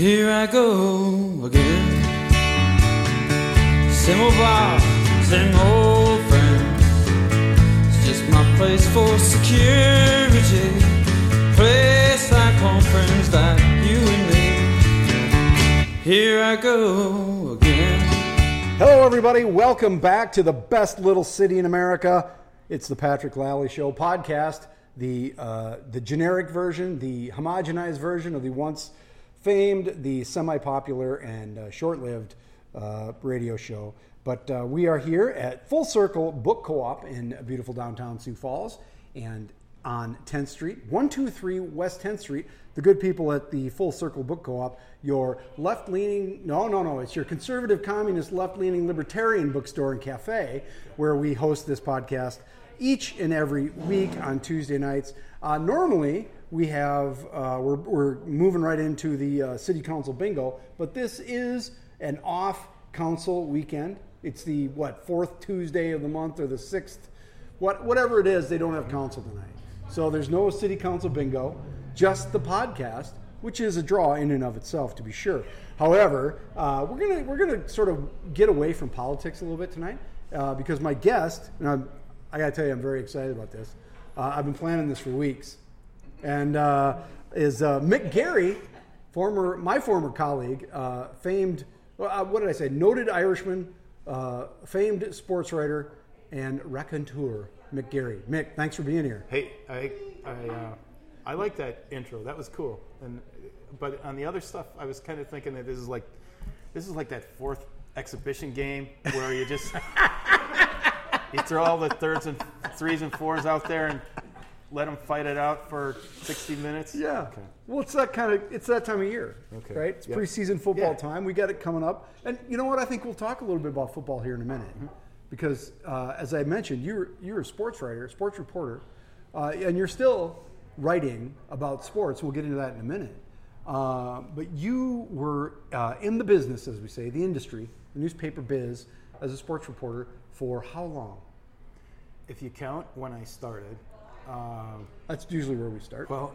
Here I go again. Same old bar, same old friends. It's just my place for security. Place like home friends like you and me. Here I go again. Hello, everybody. Welcome back to the best little city in America. It's the Patrick Lalley Show podcast, the uh, the generic version, the homogenized version of the once famed, the semi-popular and uh, short-lived uh, radio show. But uh, we are here at Full Circle Book Co-op in beautiful downtown Sioux Falls, and on 10th Street, 123 West 10th Street. The good people at the Full Circle Book Co-op, your left-leaning, no, no, no, it's your conservative, communist, left-leaning, libertarian bookstore and cafe, where we host this podcast each and every week on Tuesday nights. Uh, normally, we have uh, we're, we're moving right into the uh, city council bingo, but this is an off council weekend. It's the what fourth Tuesday of the month or the sixth, what whatever it is. They don't have council tonight, so there's no city council bingo, just the podcast, which is a draw in and of itself, to be sure. However, uh, we're gonna we're gonna sort of get away from politics a little bit tonight uh, because my guest, and I'm, I got to tell you, I'm very excited about this. Uh, I've been planning this for weeks and uh, is uh, Mick Garry, former my former colleague, uh, famed. Uh, what did I say? Noted Irishman, uh, famed sports writer, and raconteur. Mick Garry. Mick, thanks for being here. Hey, I I, uh, I like that intro. That was cool. And but on the other stuff, I was kind of thinking that this is like this is like that fourth exhibition game where you just you throw all the thirds and threes and fours out there and let them fight it out for 60 minutes. Yeah. Okay. Well, it's that kind of it's that time of year, Okay. right? It's Yep. preseason football Yeah. time. We got it coming up, and you know what? I think we'll talk a little bit about football here in a minute, Mm-hmm. because uh, as I mentioned, you're you're a sports writer, sports reporter, uh, and you're still writing about sports. We'll get into that in a minute. Uh, but you were uh, in the business, as we say, the industry, the newspaper biz, as a sports reporter for how long? If you count when I started, um, That's usually where we start. well,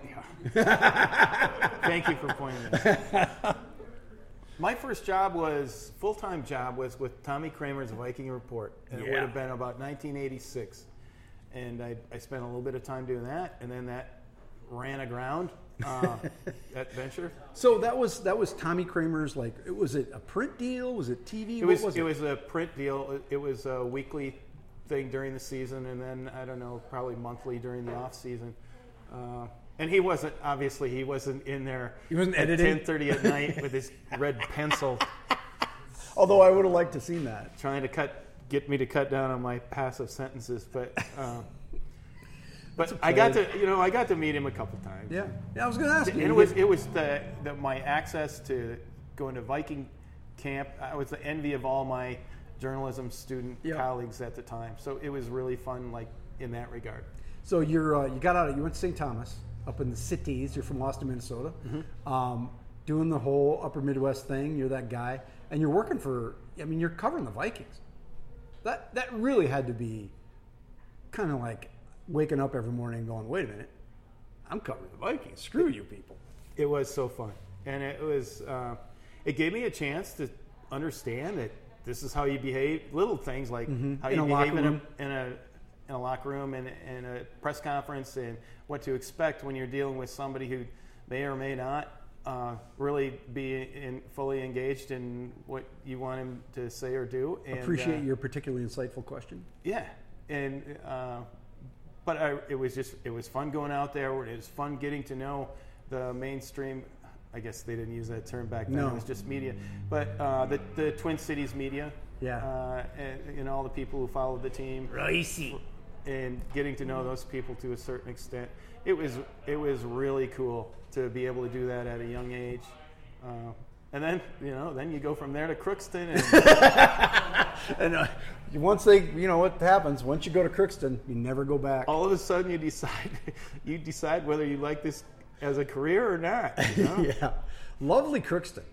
yeah. Thank you for pointing that. out. My first job was full time job was with Tommy Kramer's Viking Report, and it would have been about 1986. And I, I spent a little bit of time doing that, and then that ran aground. Uh, that venture. So that was that was Tommy Kramer's like was it a print deal? Was it TV? It What was, was it was a print deal. It- It was a weekly thing during the season, and then I don't know, probably monthly during the off season. Uh, and he wasn't obviously he wasn't in there. He wasn't at editing? ten thirty at night with his red pencil, Although I would have liked to seen that. trying to cut get me to cut down on my passive sentences. But uh, but I got to you know I got to meet him a couple times. Yeah, yeah. I was going to ask And you. it was it was the, the my access to going to Viking camp. I was the envy of all my journalism student Yeah. colleagues at the time. So it was really fun, like in that regard. so you're uh, you got out. of You went to St. Thomas up in the cities. You're from Austin, Minnesota. Mm-hmm. Um, doing the whole Upper Midwest thing. You're that guy, and you're working for. I mean, you're covering the Vikings. That that really had to be kind of like waking up every morning going, "Wait a minute, I'm covering the Vikings. Screw you people." It was so fun, and it was uh, it gave me a chance to understand that this is how you behave. Little things like how Mm-hmm. In you a behave in a, in a in a locker room and in a press conference, and what to expect when you're dealing with somebody who may or may not uh, really be in, fully engaged in what you want him to say or do. And, Appreciate uh, your particularly insightful question. yeah, and uh, but I, it was just it was fun going out there. It was fun getting to know the mainstream. I guess they didn't use that term back then. No. It was just media, but uh, the the Twin Cities media. Yeah. uh, and, and all the people who followed the team, and getting to know those people to a certain extent. It was it was really cool to be able to do that at a young age. Uh, and then you know, then you go from there to Crookston, and And uh, once they, you know what happens, once you go to Crookston, you never go back. all of a sudden you decide you decide whether you like this as a career or not. you know? yeah, lovely Crookston.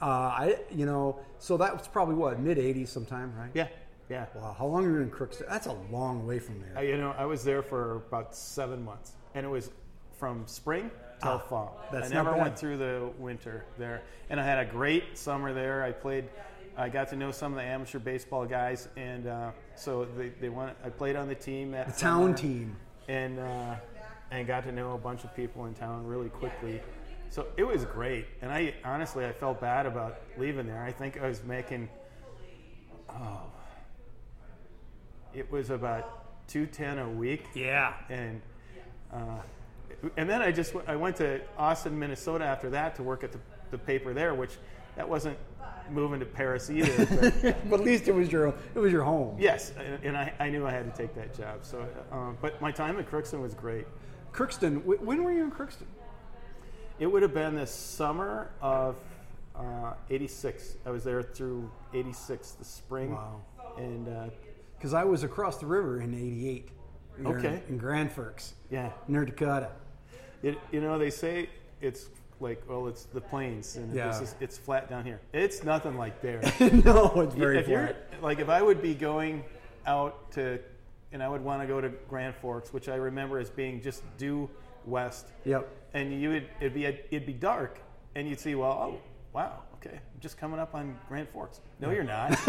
Uh, I, you know, so that was probably what mid '80s sometime, right? yeah, yeah. Wow, how long were you in Crookston? That's a long way from there. You know, I was there for about seven months, and it was from spring till fall. Ah, that's I never went through the winter there, and I had a great summer there. I played. I got to know some of the amateur baseball guys, and uh, so they, they went. I played on the team that The town summer, team. and uh, and got to know a bunch of people in town really quickly. So it was great, and I honestly I felt bad about leaving there. I think I was making, oh, it was about two ten a week, Yeah. and uh, and then I just I went to Austin, Minnesota after that to work at the, the paper there, which that wasn't moving to Paris either. But but at least it was your it was your home. yes, and- and I, I knew I had to take that job. So, uh, but my time at Crookston was great. Crookston. wh- When were you in Crookston? It would have been this summer of uh, '86. I was there through '86, the spring. Wow. And uh, Because I was across the river in '88. Okay. In Grand Forks, yeah, near Dakota. it, you know they say it's like well, it's the plains and Yeah. this is, it's flat down here. It's nothing like there. no, it's very if you're flat. like if I would be going out to, and I would want to go to Grand Forks, which I remember as being just due west. Yep. and you would it'd be it'd be dark, and you'd see, well, oh wow, okay, I'm just coming up on Grand Forks. No, you're not.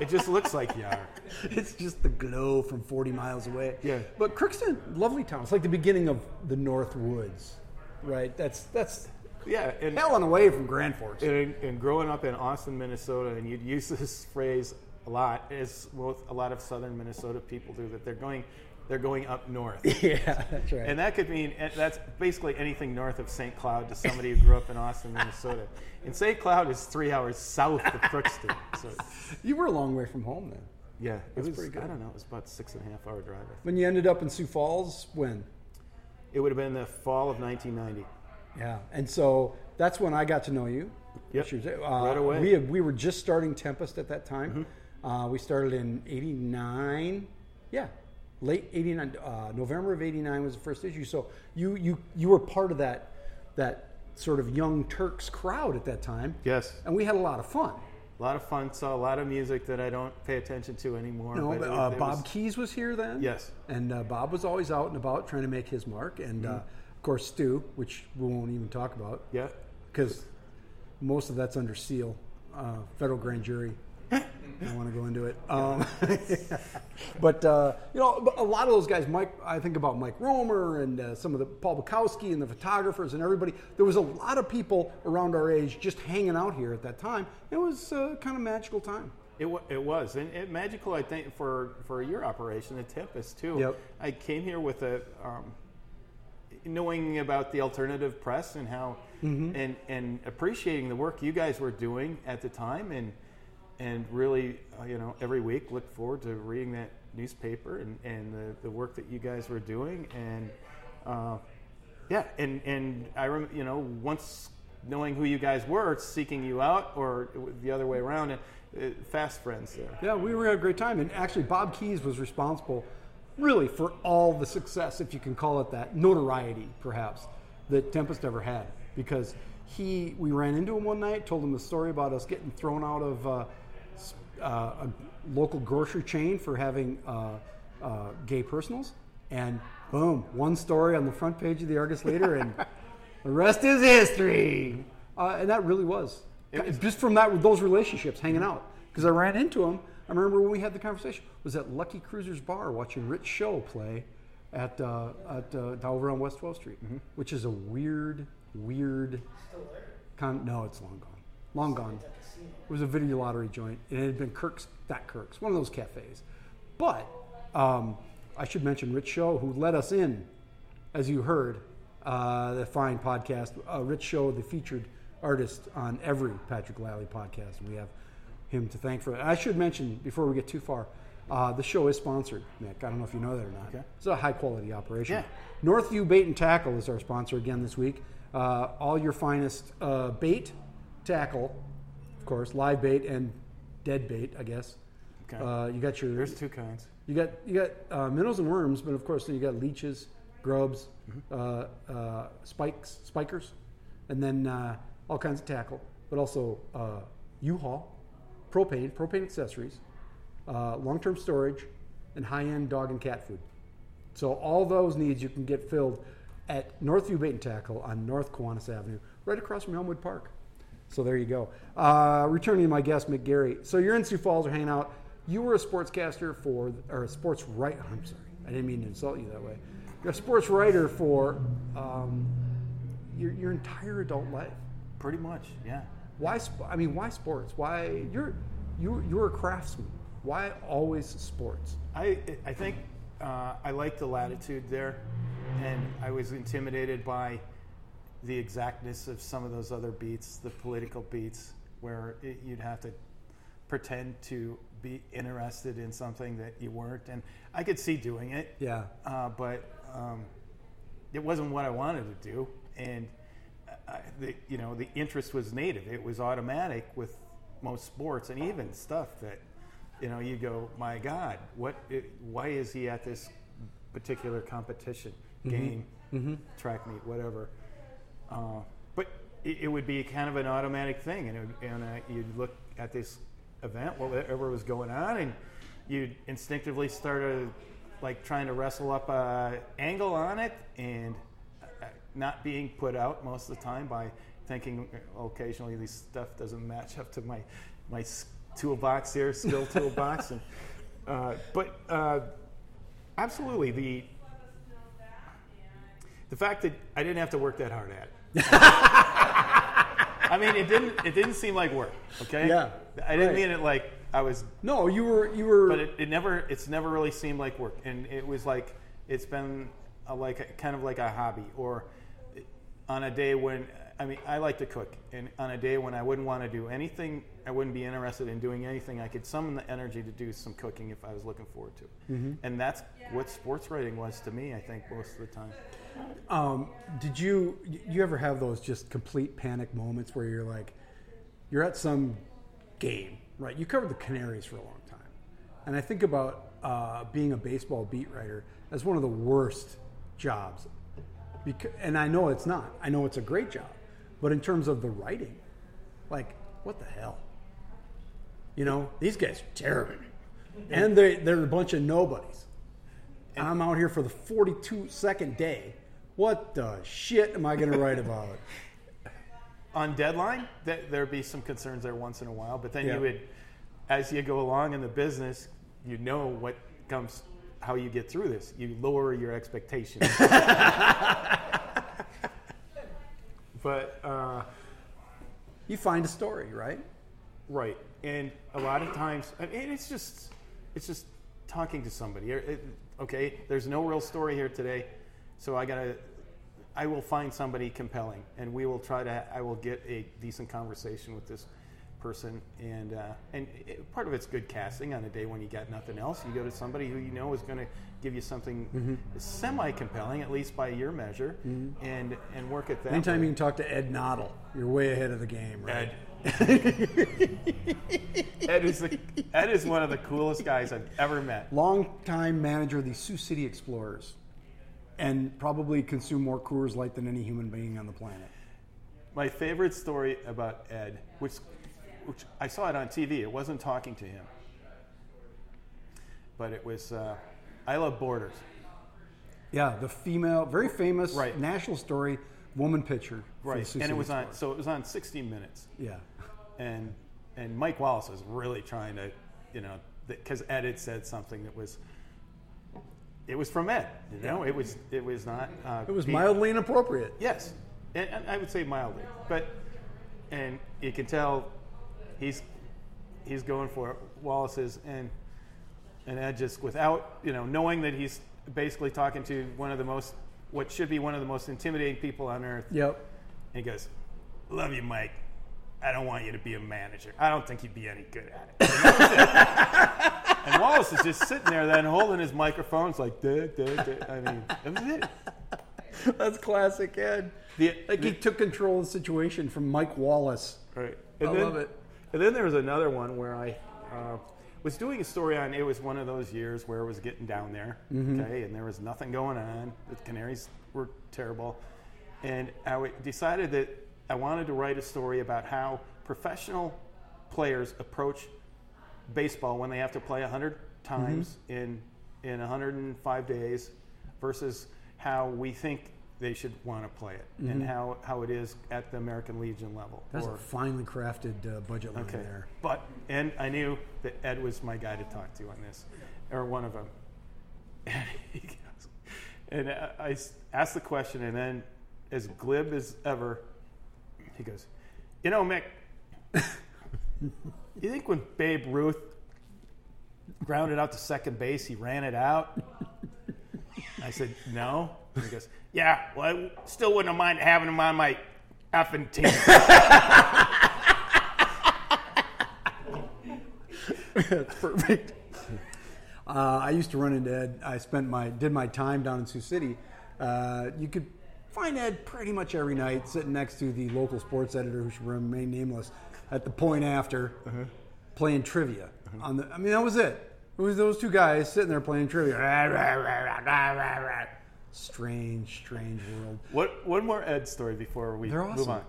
it just looks like you are. It's just the glow from 40 miles away. Yeah. But Crookston, lovely town. It's like the beginning of the North Woods, right? That's that's Yeah, and, hell and away from Grand Forks. and and growing up in Austin, Minnesota, and you'd use this phrase a lot, as well, a lot of Southern Minnesota people do, that they're going they're going up north. yeah, that's right. And that could mean that's basically anything north of St. Cloud to somebody who grew up in Austin, Minnesota. And St. Cloud is three hours south of Crookston. So you were a long way from home then. yeah, it That's was pretty good. I don't know, it was about six and a half hour drive. When you ended up in Sioux Falls, when? It would have been the fall of 1990. Yeah, and so that's when I got to know you. Yep. Was, uh, Right away. Mm-hmm. We had, we were just starting Tempest at that time. Uh, we started in '89. Yeah, late '89. Uh, November of '89 was the first issue. So you you you were part of that that sort of young Turks crowd at that time. Yes. and we had a lot of fun. A lot of fun. Saw a lot of music that I don't pay attention to anymore. Know, but uh, Bob was- Keys was here then. Yes. and uh, Bob was always out and about trying to make his mark, and uh, of course Stu, which we won't even talk about. Yeah. because most of that's under seal, uh, federal grand jury. I don't want to go into it. Um, but uh, you know, a lot of those guys, Mike. I think about Mike Romer and uh, some of the Paul Bukowski and the photographers and everybody. There was a lot of people around our age just hanging out here at that time. It was uh, kind of magical time. It, wa- it was and it, magical. I think for for your operation, the Tempest too. Yep. I came here with a um, knowing about the alternative press and how Mm-hmm. and and appreciating the work you guys were doing at the time and and really uh, you know every week look forward to reading that newspaper and and the, the work that you guys were doing. And uh, yeah and and I remember, you know once knowing who you guys were seeking you out or the other way around and fast friends there. Yeah, we were a great time, and actually, Bob Keys was responsible, really, for all the success, if you can call it that, notoriety, perhaps, that Tempest ever had, because he, we ran into him one night, told him the story about us getting thrown out of uh, uh, a local grocery chain for having uh, uh, gay personals, and boom, one story on the front page of the Argus Leader, and the rest is history. Uh, and that really was just from that those relationships hanging out because I ran into him. I remember when we had the conversation was at Lucky Cruisers Bar watching Rich Show play at uh, at uh, over on West 12th Street, which is a weird, weird. Con- no, it's long gone. Long gone. It was a video lottery joint, and it had been Kirk's, not Kirk's, one of those cafes. But um, I should mention Rich Show, who let us in, as you heard, uh, the fine podcast. Uh, Rich Show, the featured artist on every Patrick Lalley podcast, and we have him to thank for it. I should mention before we get too far, uh, the show is sponsored, Nick. I don't know if you know that or not. Okay. It's a high quality operation. Yeah. Northview Bait and Tackle is our sponsor again this week. Uh, all your finest uh, bait, tackle, of course, live bait and dead bait, I guess. Okay. Uh, you got your there's two kinds you got you got uh, minnows and worms, but of course then you got leeches, grubs, uh, uh, spikes, spikers, and then uh, all kinds of tackle, but also uh, U-Haul, propane, propane accessories, uh, long-term storage, and high-end dog and cat food. So all those needs you can get filled at Northview Bait and Tackle on North Kiwanis Avenue, right across from Elmwood Park. So there you go. Uh, returning to my guest, Mick Garry. So you're in Sioux Falls, or hanging out. You were a sportscaster for, or a sports writer. I'm sorry, I didn't mean to insult you that way. You're a sports writer for um, your, your entire adult life. Pretty much, yeah. Why? I mean, why sports? Why you're you you're a craftsman. Why always sports? I I think uh, I like the latitude there, and I was intimidated by the exactness of some of those other beats, the political beats, where it, you'd have to pretend to be interested in something that you weren't, and I could see doing it. Yeah. uh, but um, it wasn't what I wanted to do, and I, the, you know the interest was native. It was automatic with most sports, and even stuff that you know you go, my God, what? It, why is he at this particular competition, game, track meet, whatever? Uh, but it, it would be kind of an automatic thing, and, would- and uh, you'd look at this event, whatever was going on, and you'd instinctively start to, like trying to wrestle up a angle on it, and uh, not being put out most of the time by thinking uh, occasionally this stuff doesn't match up to my my toolbox here, skill toolbox, and uh, but uh, absolutely the the fact that I didn't have to work that hard at it. I mean, it didn't. It didn't seem like work. Okay. Yeah, I didn't right. mean it like I was, No, you were you were. but it, it never. It's never really seemed like work, and it was like it's been a, like a, kind of like a hobby, or on a day when I mean I like to cook, and on a day when I wouldn't want to do anything, I wouldn't be interested in doing anything. I could summon the energy to do some cooking if I was looking forward to it, Mm-hmm. and that's what sports writing was to me. I think most of the time. Um, did you you ever have those just complete panic moments where you're like, you're at some game, right? You covered the Canaries for a long time, and I think about uh, being a baseball beat writer as one of the worst jobs. Because, and I know it's not. I know it's a great job, but in terms of the writing, like what the hell? You know, these guys are terrible, and they they're a bunch of nobodies. And I'm out here for the 42 second day. What the shit am I going to write about? on deadline, th- there'd be some concerns there once in a while, but then Yeah. you would, as you go along in the business, you know what comes, how you get through this. You lower your expectations. but uh, You find a story, right? right, and a lot of times, I mean, it's just, it's just talking to somebody. It- it- okay, there's no real story here today, so I gotta. I will find somebody compelling, and we will try to. I will get a decent conversation with this person, and uh, and it, part of it's good casting. On a day when you got nothing else, you go to somebody who you know is going to give you something semi compelling, at least by your measure, and and work at that. Anytime way. you can talk to Ed Nottle, you're way ahead of the game, right? Ed. Ed is the Ed is one of the coolest guys I've ever met. Longtime manager of the Sioux City Explorers, and probably consume more Coors Light than any human being on the planet. My favorite story about Ed, which, which I saw it on TV. It wasn't talking to him, but it was. Uh, Ila Borders. Yeah, the female, very famous Right. national story woman pitcher. Right, and it was on. So it was on 60 Minutes, Yeah. and and Mike Wallace was really trying to, you know, because Ed had said something that was. It was from Ed, you know. It was. It was not. Uh, It was being- mildly inappropriate. Yes, and, and I would say mildly, but and you can tell he's he's going for Wallace's and and Ed just without you know knowing that he's basically talking to one of the most what should be one of the most intimidating people on earth. Yep. And he goes, "Love you, Mike. I don't want you to be a manager. I don't think you'd be any good at it." And. And Wallace is just sitting there, then holding his microphones like, duh, duh, duh. I mean, that was it. That's classic Ed. The- Like he took control of the situation from Mike Wallace. Right. I then, love it. And then there was another one where I uh, was doing a story on. It was one of those years where it was getting down there, Mm-hmm. okay, and there was nothing going on. The Canaries were terrible, and I decided that I wanted to write a story about how professional players approach baseball when they have to play 100 times Mm-hmm. in in 105 days versus how we think they should want to play it and how, how it is at the American Legion level. That's or- a finely crafted uh, budget line Okay. there. But and I knew that Ed was my guy to talk to on this, or one of them. And, goes, and I, asked the question, and then, as glib as ever, he goes, "You know, Mick, you think when Babe Ruth grounded out to second base, he ran it out?" I said, "No." And he goes, "Yeah, well, I still wouldn't minded having him on my effing team." That's perfect. Uh, I used to run into Ed. I spent my did my time down in Sioux City. Uh, you could find Ed pretty much every night sitting next to the local sports editor, who should remain nameless, at the point after, playing trivia. On the, I mean, that was it. It was those two guys sitting there playing trivia. Strange, strange world. What one more Ed story before we They're move on.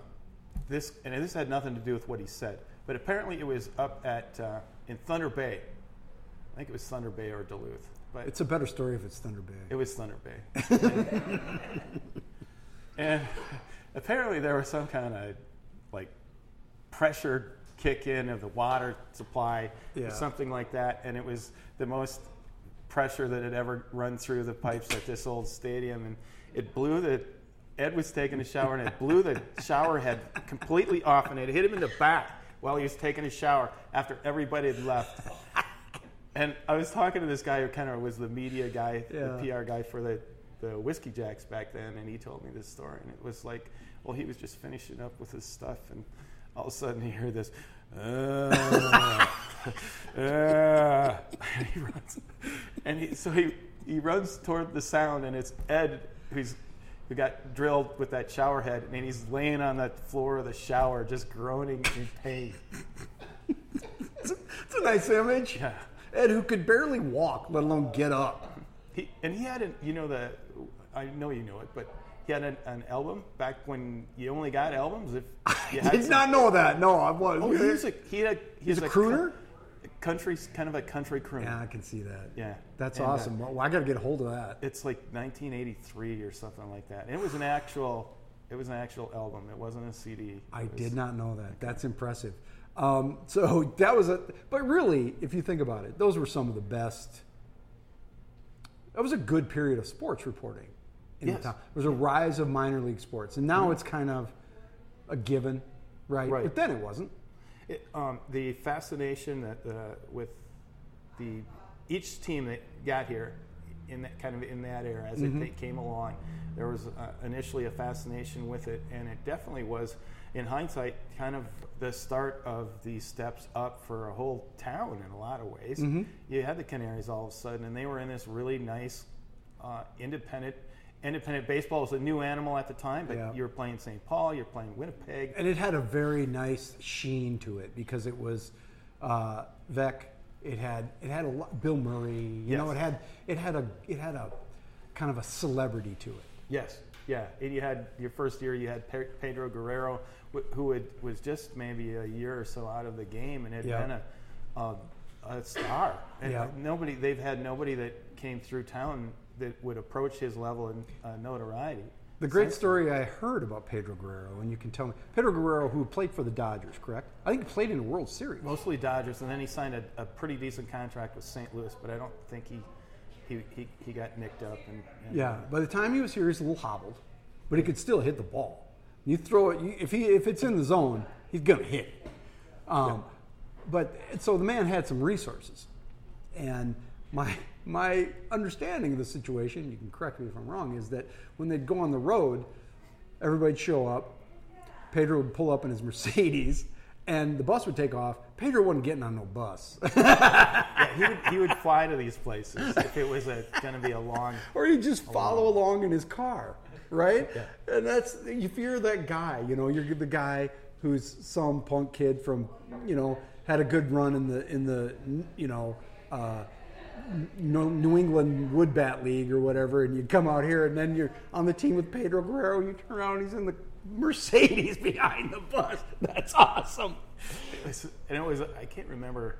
This and this had nothing to do with what he said, but apparently it was up at uh, in Thunder Bay. I think it was Thunder Bay or Duluth, but It's a better story if it's Thunder Bay. it was Thunder Bay. and apparently there was some kind of like pressure kick in of the water supply Yeah. or something like that, and it was the most pressure that had ever run through the pipes at this old stadium, and it blew the. Ed was taking a shower, and it blew the shower head completely off, and it hit him in the back while he was taking a shower after everybody had left. And I was talking to this guy who kind of was the media guy, Yeah. the PR guy for the, the Whiskey Jacks back then, and he told me this story. And it was like, well, he was just finishing up with his stuff, and all of a sudden he heard this, uh, uh, and he runs. And he, so he, he runs toward the sound, and it's Ed who's who got drilled with that shower head, and he's laying on the floor of the shower, just groaning in pain. It's a nice image. Yeah. Ed, who could barely walk, let alone get up. He, and he had an, you know, the, I know you know it, but he had an, an album back when you only got albums if you I did some- not know that. No, I was. Oh, he was a, he had, He's he's a crooner? co- country, kind of a country crooner. Yeah, I can see that. Yeah. That's And, uh, awesome. well, I got to get a hold of that. It's like 1983 or something like that. And it was an actual, it was an actual album. It wasn't a CD. I was- did not know that. That's impressive. Um, so that was a, but really, if you think about it, those were some of the best. That was a good period of sports reporting in Yes. the town. There was a rise of minor league sports, and now it's kind of a given, right? Right. But then it wasn't. It, um, the fascination that uh, with the each team that got here in that kind of in that era as Mm-hmm. it ca- came along, there was uh, initially a fascination with it, and it definitely was, in hindsight, kind of the start of the steps up for a whole town in a lot of ways. Mm-hmm. You had the Canaries all of a sudden, and they were in this really nice, uh, independent. Independent baseball was a new animal at the time, but Yeah. you were playing St. Paul, you're playing Winnipeg. And it had a very nice sheen to it because it was uh, Veeck. It had it had a lot, Bill Murray. You know, it had it had a it had a kind of a celebrity to it. Yes, yeah. And you had your first year. You had Pedro Guerrero, who had, was just maybe a year or so out of the game and had Yeah. been a, a, a star. And Yeah. nobody, they've had nobody that came through town that would approach his level in uh, notoriety. The great story I heard about Pedro Guerrero, and you can tell me Pedro Guerrero, who played for the Dodgers, correct? I think he played in the World Series. Mostly Dodgers, and then he signed a, a pretty decent contract with St. Louis, but I don't think he he, he, he got nicked up. And, and Yeah, by the time he was here, he's a little hobbled, but he could still hit the ball. You throw it you, if he if it's in the zone, he's gonna hit. it. Um, But so the man had some resources, and my my understanding of the situation, you can correct me if I'm wrong, is that when they'd go on the road, everybody'd show up. Pedro would pull up in his Mercedes, and the bus would take off. Pedro wasn't getting on no bus. Yeah, he would he would fly to these places if it was going to be a long. or he'd just follow along in his car, right? And that's if you're that guy, you know, you're the guy who's some punk kid from, you know, had a good run in the in the you know. Uh, New New England Wood Bat League or whatever, and you come out here, and then you're on the team with Pedro Guerrero. You turn around, he's in the Mercedes behind the bus. That's awesome. Was, and it was I can't remember.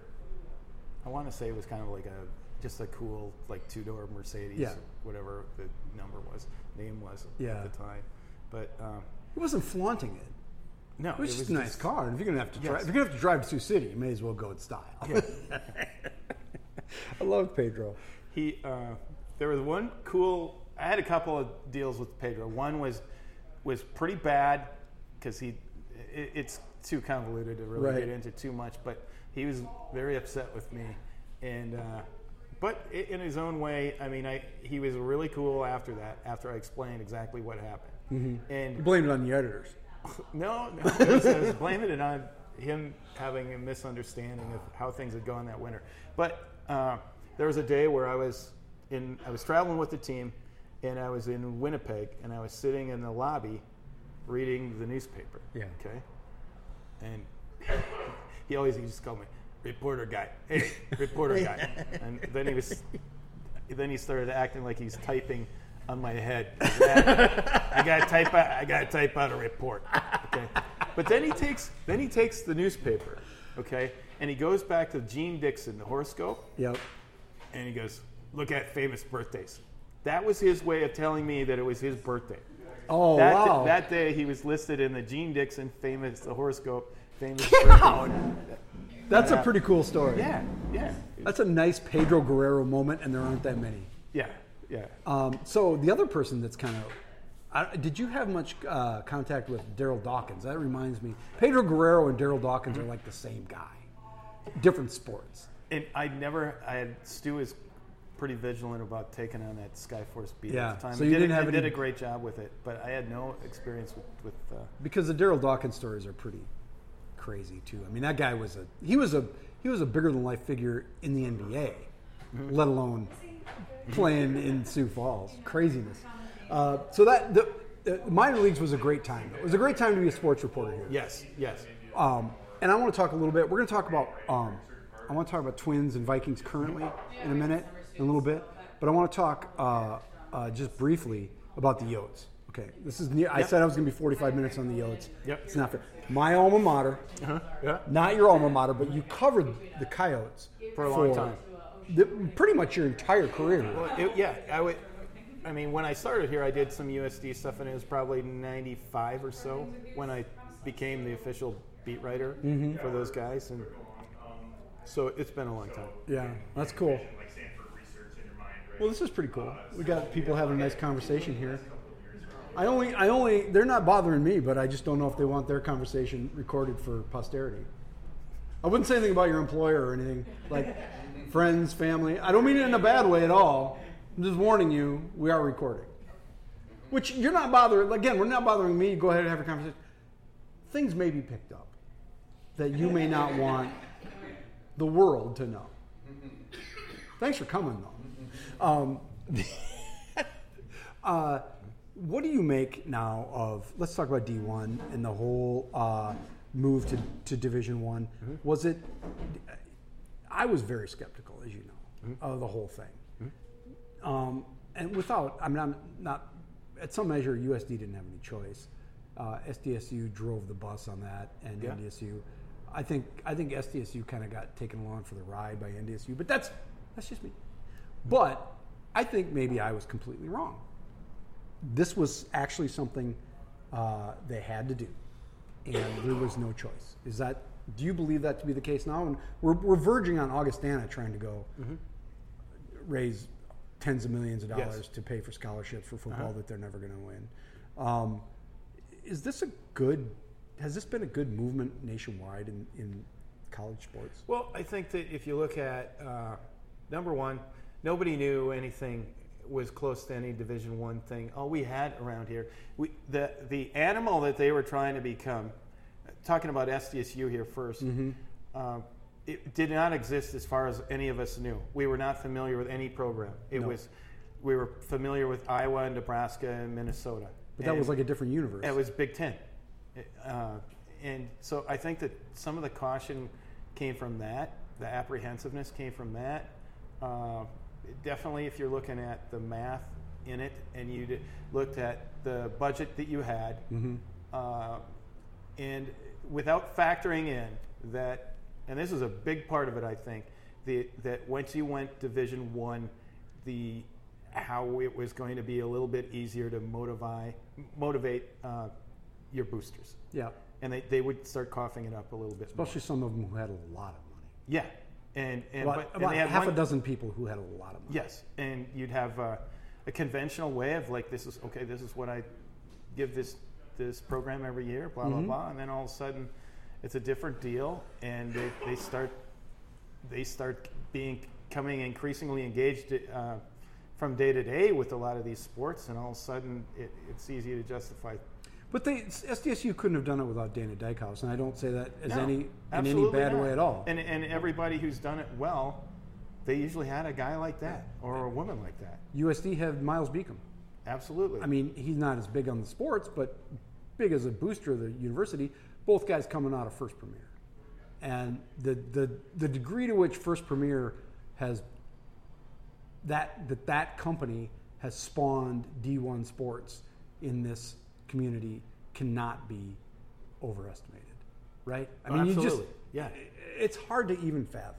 I want to say it was kind of like a just a cool like two door Mercedes, Yeah. whatever the number was, name was Yeah. at the time. But um, He wasn't flaunting it. no, It was just a nice car. And if you're gonna have to drive, Yes. if you're gonna have to drive to Sioux City, you may as well go in style. I love Pedro. He, uh, there was one cool. I had a couple of deals with Pedro. One was was pretty bad because he, it, it's too convoluted to really Right. get into too much. But he was very upset with me, and uh, but in his own way, I mean, I he was really cool after that. After I explained exactly what happened, You and blame it on the editors. no, no, I was, I was blaming it on him having a misunderstanding of how things had gone that winter. But uh, there was a day where I was in, I was traveling with the team, and I was in Winnipeg, and I was sitting in the lobby reading the newspaper. Yeah. Okay. And he always he just called me reporter guy. Hey, reporter guy. And then he was, then he started acting like he's typing on my head. I got to type out. I got to type out a report. Okay. But then he takes then he takes the newspaper, okay, and he goes back to Jeane Dixon, the horoscope, Yep. and he goes, "Look at famous birthdays." That was his way of telling me that it was his birthday. Oh that, wow. that day he was listed in the Jeane Dixon famous the horoscope famous birthday. Oh, That's a pretty cool story. Yeah, yeah, That's a nice Pedro Guerrero moment, and there aren't that many. yeah, yeah. Um, so the other person that's kind of, I, did you have much uh, contact with Darryl Dawkins? That reminds me, Pedro Guerrero and Darryl Dawkins are like the same guy, different sports. And I never, I had Stu is pretty vigilant about taking on that Skyforce beat Yeah, at the time. so He you did, didn't have he did a great job with it, but I had no experience with. with uh, Because the Daryl Dawkins stories are pretty crazy too. I mean, that guy was a he was a he was a bigger than life figure in the NBA, let alone playing in Sioux Falls. Craziness. Uh, so that the, the minor leagues was a great time. It was a great time to be a sports reporter here. yes, yes. Um, and I want to talk a little bit. We're going to talk about. Um, I want to talk about Twins and Vikings currently in a minute, in a little bit. But I want to talk uh, uh, just briefly about the Yotes. Okay, this is. Near, I Yep. said I was going to be 45 minutes on the Yotes. Yep. It's not fair. My alma mater, Uh-huh. Yeah. not your alma mater, but you covered the Coyotes For a long time. The, pretty much your entire career. Well, it, yeah, I would. I mean, when I started here, I did some USD stuff, and it was probably '95 or so when I became the official beat writer Mm-hmm. for those guys, and so it's been a long time. Yeah, that's cool. Well, this is pretty cool. We got people having a nice conversation here. I only, I only, they're not bothering me, but I just don't know if they want their conversation recorded for posterity. I wouldn't say anything about your employer or anything, like friends, family. I don't mean it in a bad way at all. I'm just warning you, we are recording. Which you're not bothering, again, we're not bothering me. Go ahead and have a conversation. Things may be picked up that you may not want the world to know. Thanks for coming, though. Um, uh, what do you make now of? Let's talk about D one and the whole uh, move to, to Division One. Was it? I was very skeptical, as you know, of the whole thing. Um, and without, I mean, I'm not. At some measure, USD didn't have any choice. Uh, SDSU drove the bus on that, and Yeah. NDSU. I think I think SDSU kind of got taken along for the ride by NDSU, but that's that's just me. But I think maybe I was completely wrong. This was actually something uh, they had to do, and there was no choice. Is that? Do you believe that to be the case now? And we're, we're verging on Augustana trying to go raise tens of millions of Yes. dollars to pay for scholarships for football that they're never going to win. Um, is this a good? Has this been a good movement nationwide in, in college sports? Well, I think that if you look at uh, number one, nobody knew anything was close to any Division One thing. All we had around here, we, the the animal that they were trying to become. Talking about SDSU here 1st um, it did not exist as far as any of us knew. We were not familiar with any program. It No. was, we were familiar with Iowa and Nebraska and Minnesota. But that And- was like a different universe. it was Big Ten. Uh, and so I think that some of the caution came from that. The apprehensiveness came from that. Uh, definitely, if you're looking at the math in it and you looked at the budget that you had, uh, and without factoring in that, and this is a big part of it, I think, the, that once you went Division One, the how it was going to be a little bit easier to motivate motivate uh, your boosters, Yeah. and they, they would start coughing it up a little bit. more. Especially some of them who had a lot of money. Yeah, and and, About, but, and about half one, a dozen people who had a lot of money. Yes, and you'd have uh, a conventional way of like, this is okay. This is what I give this this program every year. Blah Mm-hmm. blah blah, and then all of a sudden, it's a different deal, and they, they start they start being coming increasingly engaged uh, from day to day with a lot of these sports, and all of a sudden, it, it's easy to justify. But they, SDSU couldn't have done it without Dana Dykehouse, and I don't say that as No, any in any bad not. way at all. And and everybody who's done it well, they usually had a guy like that or a woman like that. USD had Miles Beacom. Absolutely. I mean, he's not as big on the sports, but big as a booster of the university. Both guys coming out of First Premier, and the the the degree to which First Premier has that that that company has spawned D1 sports in this community cannot be overestimated, right? I Oh, mean, you just absolutely. Yeah. it's hard to even fathom.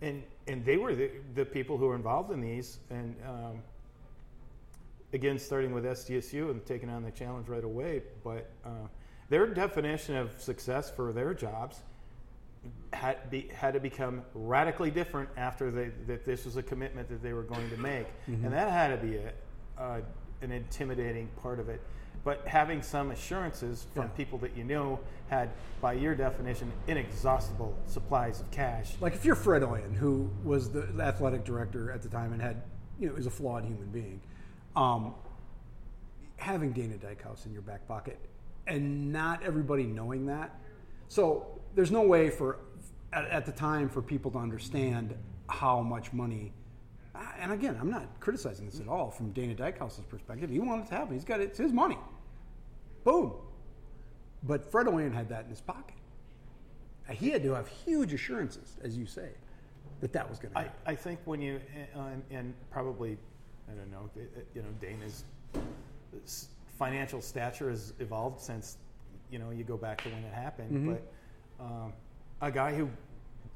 and and they were the, the people who were involved in these and um, again starting with SDSU and taking on the challenge right away but uh, their definition of success for their jobs had, be, had to become radically different after they, that this was a commitment that they were going to make and that had to be a, uh, an intimidating part of it but having some assurances from Yeah. people that you know had by your definition inexhaustible supplies of cash Like if you're Fred Oien, who was the athletic director at the time and had, you know, is a flawed human being, um, having Dana Dykehouse in your back pocket and not everybody knowing that. So there's no way for, at, at the time, for people to understand how much money. And again, I'm not criticizing this at all from Dana Dykehouse's perspective. He wanted it to happen. He's got it. It's his money. Boom. But Fred Oien had that in his pocket. He had to have huge assurances, as you say, that that was going to happen. I think when you uh, and, and probably I don't know uh, you know Dana's financial stature has evolved since you know you go back to when it happened, Mm-hmm. but um, a guy who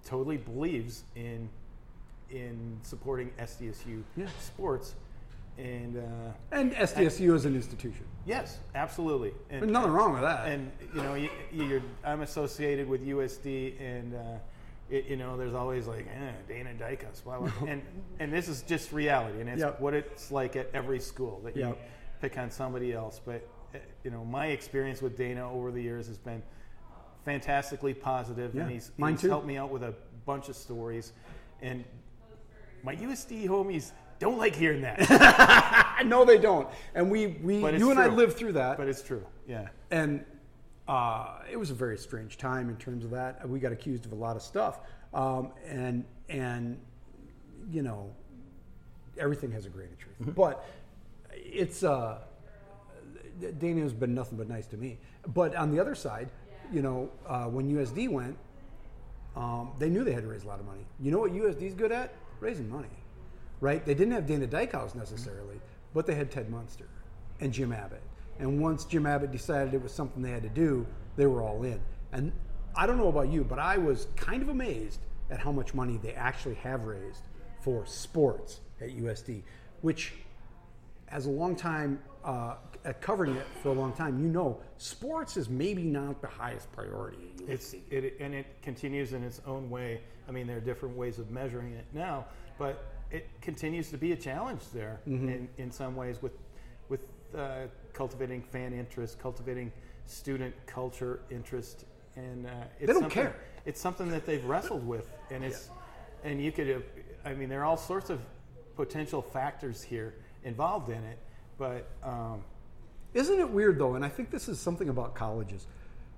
totally believes in in supporting SDSU Yeah. sports and uh, and SDSU as an institution. yes, absolutely. And, There's nothing wrong with that. and you know, you, you're, I'm associated with USD, and uh, it, you know, there's always like eh, Dana blah, blah. and and this is just reality, and it's Yep. what it's like at every school that you Yep. pick on somebody else. But uh, you know, my experience with Dana over the years has been fantastically positive, Yeah, and he's, he's helped me out with a bunch of stories, and my USD homies don't like hearing that, no, they don't. And we, we you and I lived through that. But it's true, yeah. and uh, it was a very strange time in terms of that. We got accused of a lot of stuff, um, and and you know, everything has a grain of truth. But it's uh, Dana has been nothing but nice to me. But on the other side, you know, uh, when USD went, um, they knew they had to raise a lot of money. You know what USD's good at? Raising money, right? They didn't have Dana Dykehouse necessarily, but they had Ted Muenster and Jim Abbott. And once Jim Abbott decided it was something they had to do, they were all in. And I don't know about you, but I was kind of amazed at how much money they actually have raised for sports at USD, which as a long time uh, covering it for a long time, you know, sports is maybe not the highest priority. It's it, and it continues in its own way. I mean, there are different ways of measuring it now, but it continues to be a challenge there Mm-hmm. in, in some ways with with uh, cultivating fan interest, cultivating student culture interest, and uh, it's don't something- care. It's something that they've wrestled with, and it's and you could have. I mean, there are all sorts of potential factors here involved in it, but um, Isn't it weird though? And I think this is something about colleges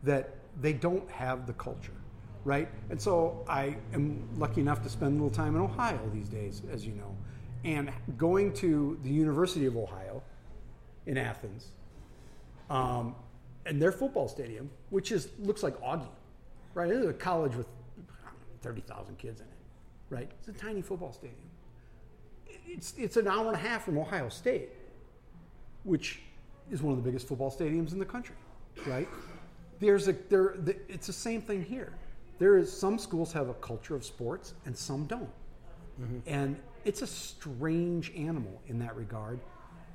that they don't have the culture, right? And so I am lucky enough to spend a little time in Ohio these days, as you know, and going to the University of Ohio in Athens, um, and their football stadium, which is looks like Augie, right? It is a college with thirty thousand kids in it, right? It's a tiny football stadium. It's it's an hour and a half from Ohio State which is one of the biggest football stadiums in the country, right? There's a there. The, it's the same thing here. There is some schools have a culture of sports and some don't. and it's a strange animal in that regard,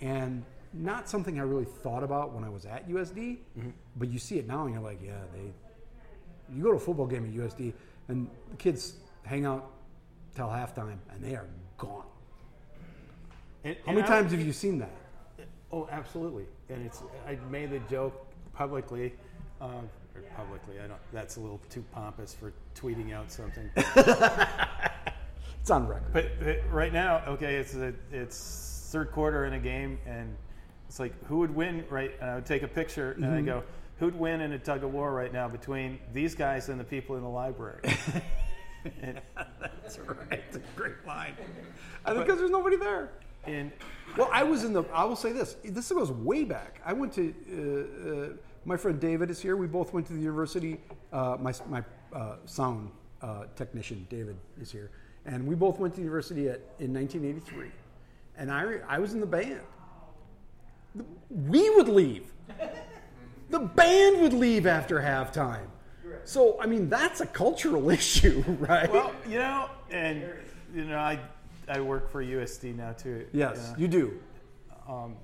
and not something I really thought about when I was at USD. But you see it now, and you're like, yeah, they. You go to a football game at USD, and the kids hang out till halftime, and they are gone. And- How and many I- times have you seen that? Oh, absolutely. And it's I made the joke publicly, um, or publicly. I don't. That's a little too pompous for tweeting out something. It's on record. but uh, right now, okay, it's a, it's third quarter in a game, and it's like who would win? Right? And I would take a picture, and I go, who'd win in a tug of war right now between these guys and the people in the library? and, That's right. It's a great line. I think because there's nobody there. and Well, I was in the. I will say this. This goes way back. I went to. Uh, uh, my friend David is here. We both went to the university. Uh, my my uh, sound uh, technician David is here, and we both went to university at, in 1983. And I I was in the band. We would leave. The band would leave after halftime. So I mean that's a cultural issue, right? well, you know, and you know, I I work for USD now too. yes, you know. you do. Um,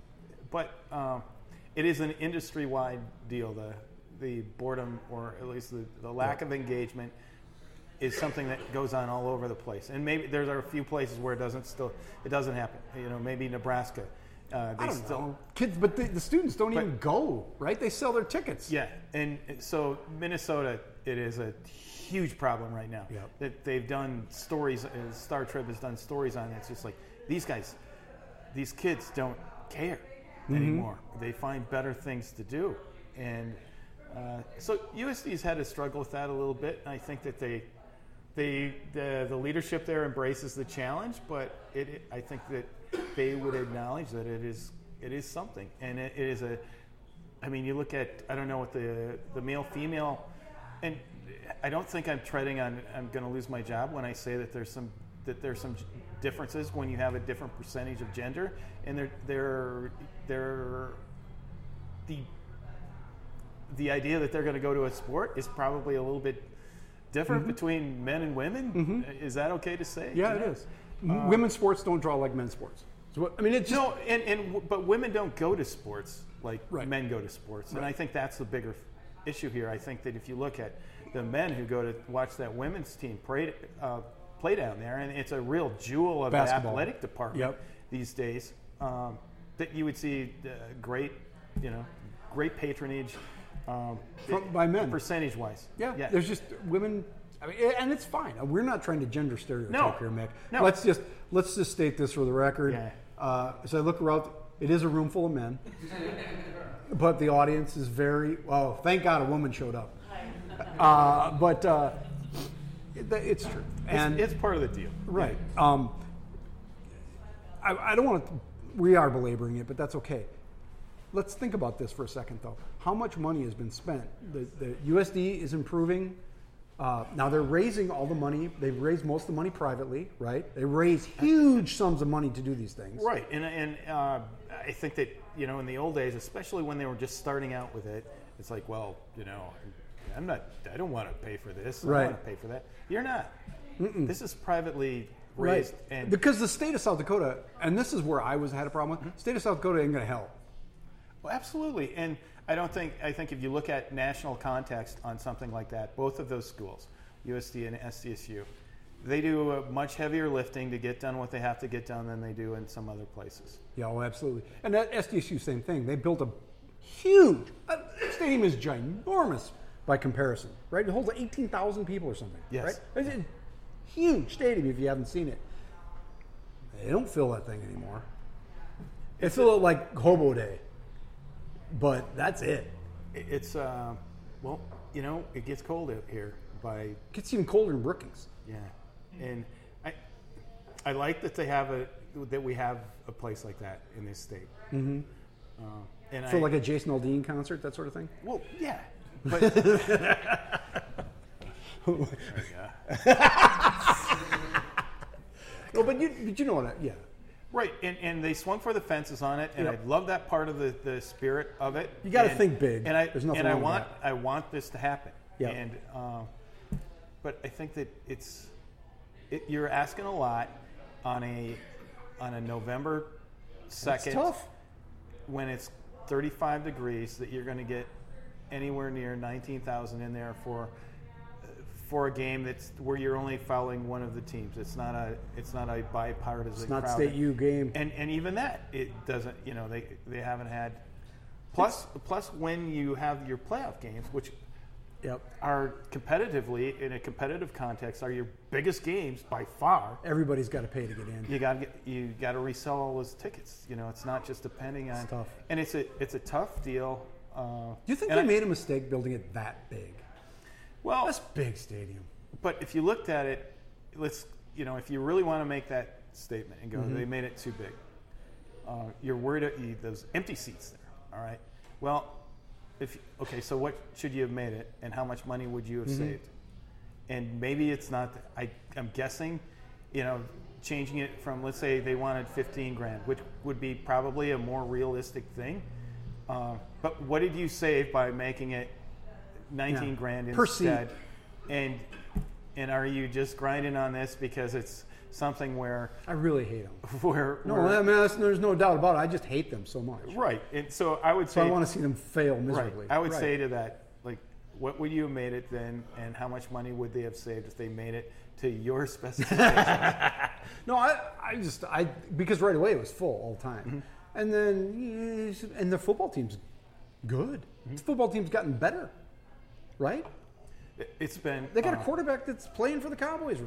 but um, it is an industry-wide deal. The the boredom, or at least the, the lack of engagement, is something that goes on all over the place. And maybe there are a few places where it doesn't still it doesn't happen. You know, maybe Nebraska. Uh, they I don't still, know. Kids, but the, the students don't But- even go, right? They sell their tickets. Yeah, and so Minnesota, it is a huge problem right now. Yep. That they've done stories. Uh, Star Trib has done stories on it. It's just like these guys, these kids don't care Mm-hmm. anymore. They find better things to do, and uh, so USD's had to struggle with that a little bit. And I think that they. They, the, the leadership there embraces the challenge, but it, I think that they would acknowledge that it is it is something, and it, it is a I mean, you look at I don't know what the the male female, and I don't think I'm treading on. I'm going to lose my job when I say that there's some that there's some differences when you have a different percentage of gender, and they're they're they're the the idea that they're going to go to a sport is probably a little bit different between men and women. Is that okay to say? Mm-hmm. Yeah, You it know? is. M Women's sports don't draw like men's sports. So I mean, it's just, No, and, and but women don't go to sports like Right. men go to sports, and I think that's the bigger issue here. I think that if you look at the men who go to watch that women's team play, uh, play down there, and it's a real jewel of Basketball. the athletic department Yep. these days, um, that you would see uh, great, you know, great patronage um, From- by men. percentage wise. yeah, there's just women. I mean, and it's fine. We're not trying to gender stereotype No. here, Mick. No. Let's just let's just state this for the record. Yeah. Uh, as I look around, it is a room full of men, but the audience is very. Well, thank God a woman showed up. Uh, but uh, it, it's true, and it's, it's part of the deal. Right. Um, I, I don't want to. We are belaboring it, but that's okay. Let's think about this for a second, though. How much money has been spent? The, the USD is improving. Uh, now they're raising all the money. They've raised most of the money privately, right? They raise huge sums of money to do these things. Right, and and uh, I think that you know in the old days, especially when they were just starting out with it, it's like, well, you know, I'm not, I don't want to pay for this. I don't want to pay for that. You're not. This is privately Right. raised, and because the state of South Dakota, and this is where I was had a problem with. State of South Dakota ain't going to help. Well, absolutely, and I don't think I think if you look at national context on something like that, both of those schools, USD and SDSU, they do a much heavier lifting to get done what they have to get done than they do in some other places. Yeah, oh, absolutely. And that SDSU, same thing. They built a huge uh, stadium is ginormous by comparison, right? It holds like eighteen thousand people or something. Yes. right? It's a huge stadium if you haven't seen it. They don't fill that thing anymore. They fill it like Hobo Day, but that's it. It- It's uh, well, you know, it gets cold out here by It gets even colder in Brookings. yeah, and I I like that they have a that we have a place like that in this state. Mm-hmm. Uh, and For I, like a Jason Aldean concert, that sort of thing. well, yeah, but No, but you, but you know what? I, yeah. right, and, and they swung for the fences on it, and Yep. I love that part of the, the spirit of it. You gotta And- think big. and I There's nothing and I wrong with want. I want this to happen. Yep. and um, but I think that it's it, you're asking a lot, on a on a November It's second tough. when it's 35 degrees that you're going to get anywhere near 19,000 in there for for a game that's where you're only following one of the teams. It's not a it's not a bipartisan. It's not crowd. state U game. And and even that it doesn't. You know they they haven't had. Plus plus when you have your playoff games, which Yep. are competitively in a competitive context, are your biggest games by far. Everybody's got to pay to get in. You got to you got to resell all those tickets. You know, it's not just depending on. It's tough. And it's a it's a tough deal. Uh, Do you think they I- made a mistake building it that big? well? That's a big stadium. But if you looked at it, let's you know, if you really want to make that statement and go, Mm-hmm. they made it too big. Uh, you're worried at you, those empty seats there. All right. Well, if okay, so what should you have made it, and how much money would you have Mm-hmm. saved? And maybe it's not. I I'm guessing, you know, changing it from let's say they wanted 15 grand, which would be probably a more realistic thing. Uh, but what did you save by making it 19 Yeah. grand instead? And and are you just grinding on this because it's something where I really hate them. where, No, where- I mean that's, there's no doubt about it. I just hate them so much. right? And so I would So say So I want to see them fail miserably. right. I would Right. say to that like, what would you have made it then, and how much money would they have saved if they made it to your specifications? No, I, I just I because right away it was full all the time, Mm-hmm. And then and the football team's good. Mm-hmm. The football team's gotten better, right? It- it's been They got a uh, quarterback that's playing for the Cowboys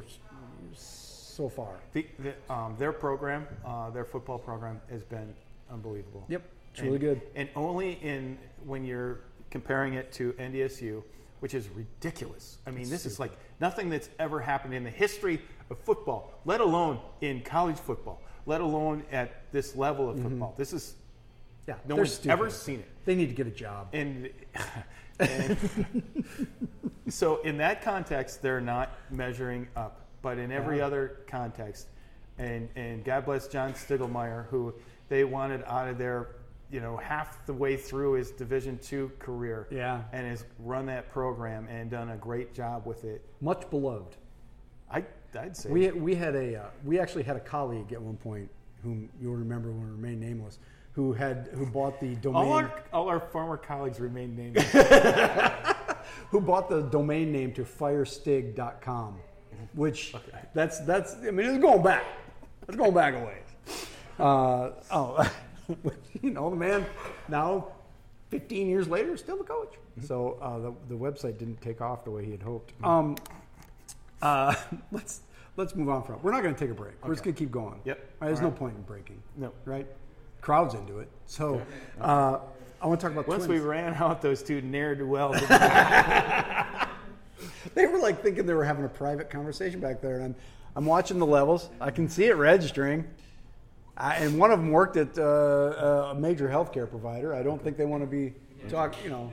so far. The, the, um, their program, uh, their football program, has been unbelievable. Yep, it's And- really good. And only in when you're comparing it to NDSU, which is ridiculous. I mean, this is like nothing that's ever happened in the history of football, let alone in college football, let alone at this level of mm-hmm. football. This is Yeah, no one's stupid. ever seen it. They need to get a job. And, and so, in that context, they're not measuring up. But in every other context, and, and God bless John Stiegelmeier, who they wanted out of there, you know, half the way through his Division two career, Yeah. and has run that program and done a great job with it. Much beloved. I, I'd say We, we had a uh, we actually had a colleague at one point whom you'll remember will remain nameless, who had who bought the domain all our all our former colleagues remain named. who bought the domain name to firestig.com, which that's that's I mean it's going back. It's going back a ways. Uh, oh, you know the man now, 15 years later, still the coach. So uh, the the website didn't take off the way he had hoped. Um, uh, let's let's move on from. it. We're not going to take a break. We're just going to keep going. Yep. Right, there's All no right. point in breaking. No. Right. Crowd's into it. So uh, I want to talk about Once twins. we ran out those two ne'er do wells, They were like thinking they were having a private conversation back there, and I'm, I'm watching the levels. I can see it registering. I, and one of them worked at uh, a major healthcare provider. I don't think they want to be talk. You know,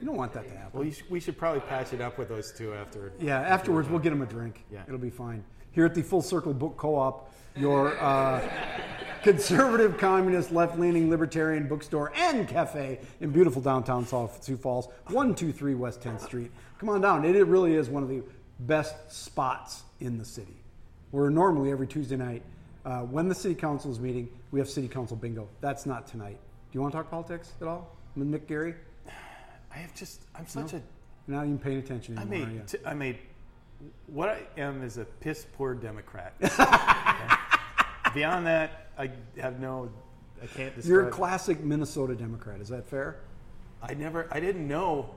you don't want that to happen. well, you sh- we should probably patch it up with those two after. Yeah, afterwards we'll get them a drink. Yeah. It'll be fine. Here at the Full Circle Book Co-op, your uh, conservative, communist, left-leaning, libertarian bookstore and cafe in beautiful downtown South Sioux Falls, one two three West 10th Street. Come on down. It, it really is one of the best spots in the city. We're normally every Tuesday night. Uh, when the city council is meeting, we have city council bingo. That's not tonight. Do you want to talk politics at all with Mick Garry? I have just. I'm such a. Not even paying attention I anymore. you? made. T- I made. What I am is a piss poor Democrat. Okay? Beyond that, I have no. I can't describe. You're a classic Minnesota Democrat. Is that fair? I never. I didn't know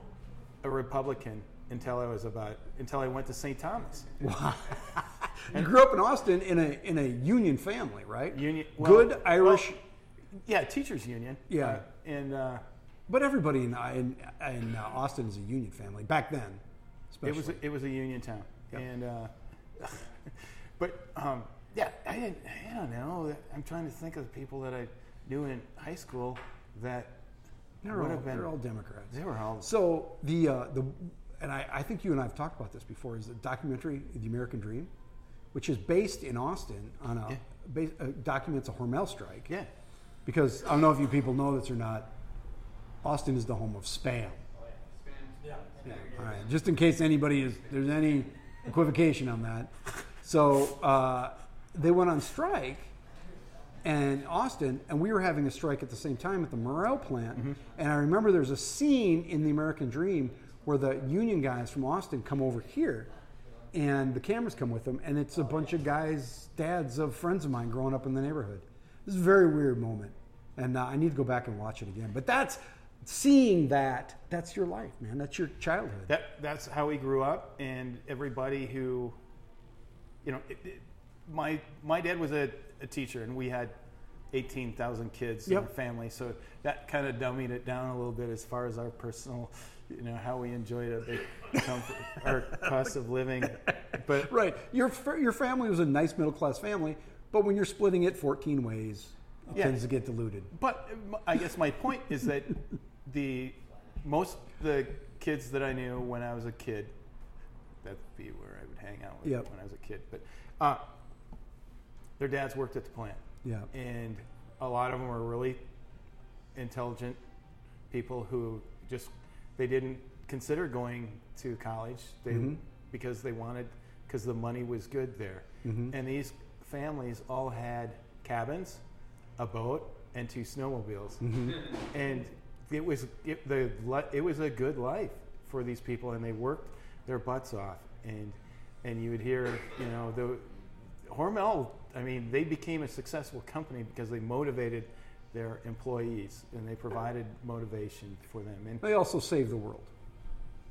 a Republican until I was about. Until I went to St. Thomas. Wow. You grew up in Austin in a in a union family, right? Union. well, Good Irish, well, yeah, teachers union. Yeah. Uh, and uh, but everybody in in, in uh, Austin is a union family back then. Especially. It was a, it was a union town, and uh, but um, yeah, I didn't. I don't know. I'm trying to think of the people that I knew in high school that they're, would all, have been. they're all Democrats. They were all. So the uh, the and I, I think you and I have talked about this before. Is the documentary "The American Dream," which is based in Austin on a Yeah. base, uh, documents a Hormel strike. Yeah. Because I don't know if you people know this or not. Austin is the home of spam. Yeah. All right. Just in case anybody is there's any equivocation on that. So uh, they went on strike and Austin, and we were having a strike at the same time at the Morrell plant. And I remember there's a scene in the American Dream where the union guys from Austin come over here, and the cameras come with them, and it's a bunch of guys, dads of friends of mine growing up in the neighborhood. This is a very weird moment, and uh, I need to go back and watch it again. But that's seeing that. That's your life, man. That's your childhood. That that's how we grew up, and everybody who, you know, it, it, my my dad was a, a teacher, and we had eighteen thousand kids in Yep. our family, so that kind of dummied it down a little bit as far as our personal, you know, how we enjoyed a big comfort, our cost of living. But Right. Your your family was a nice middle class family, but when you're splitting it 14 ways, it Yeah. tends to get diluted. But I guess my point is that the most the kids that I knew when I was a kid, that'd be where I would hang out with Yep. when I was a kid. But uh, their dads worked at the plant, Yeah. and a lot of them were really intelligent people who just they didn't consider going to college they Mm-hmm. because they wanted because the money was good there Mm-hmm. and these families all had cabins a boat and two snowmobiles Mm-hmm. and it was it, the it was a good life for these people and they worked their butts off and and you would hear you know the Hormel I mean they became a successful company because they motivated their employees and they provided motivation for them and They also saved the world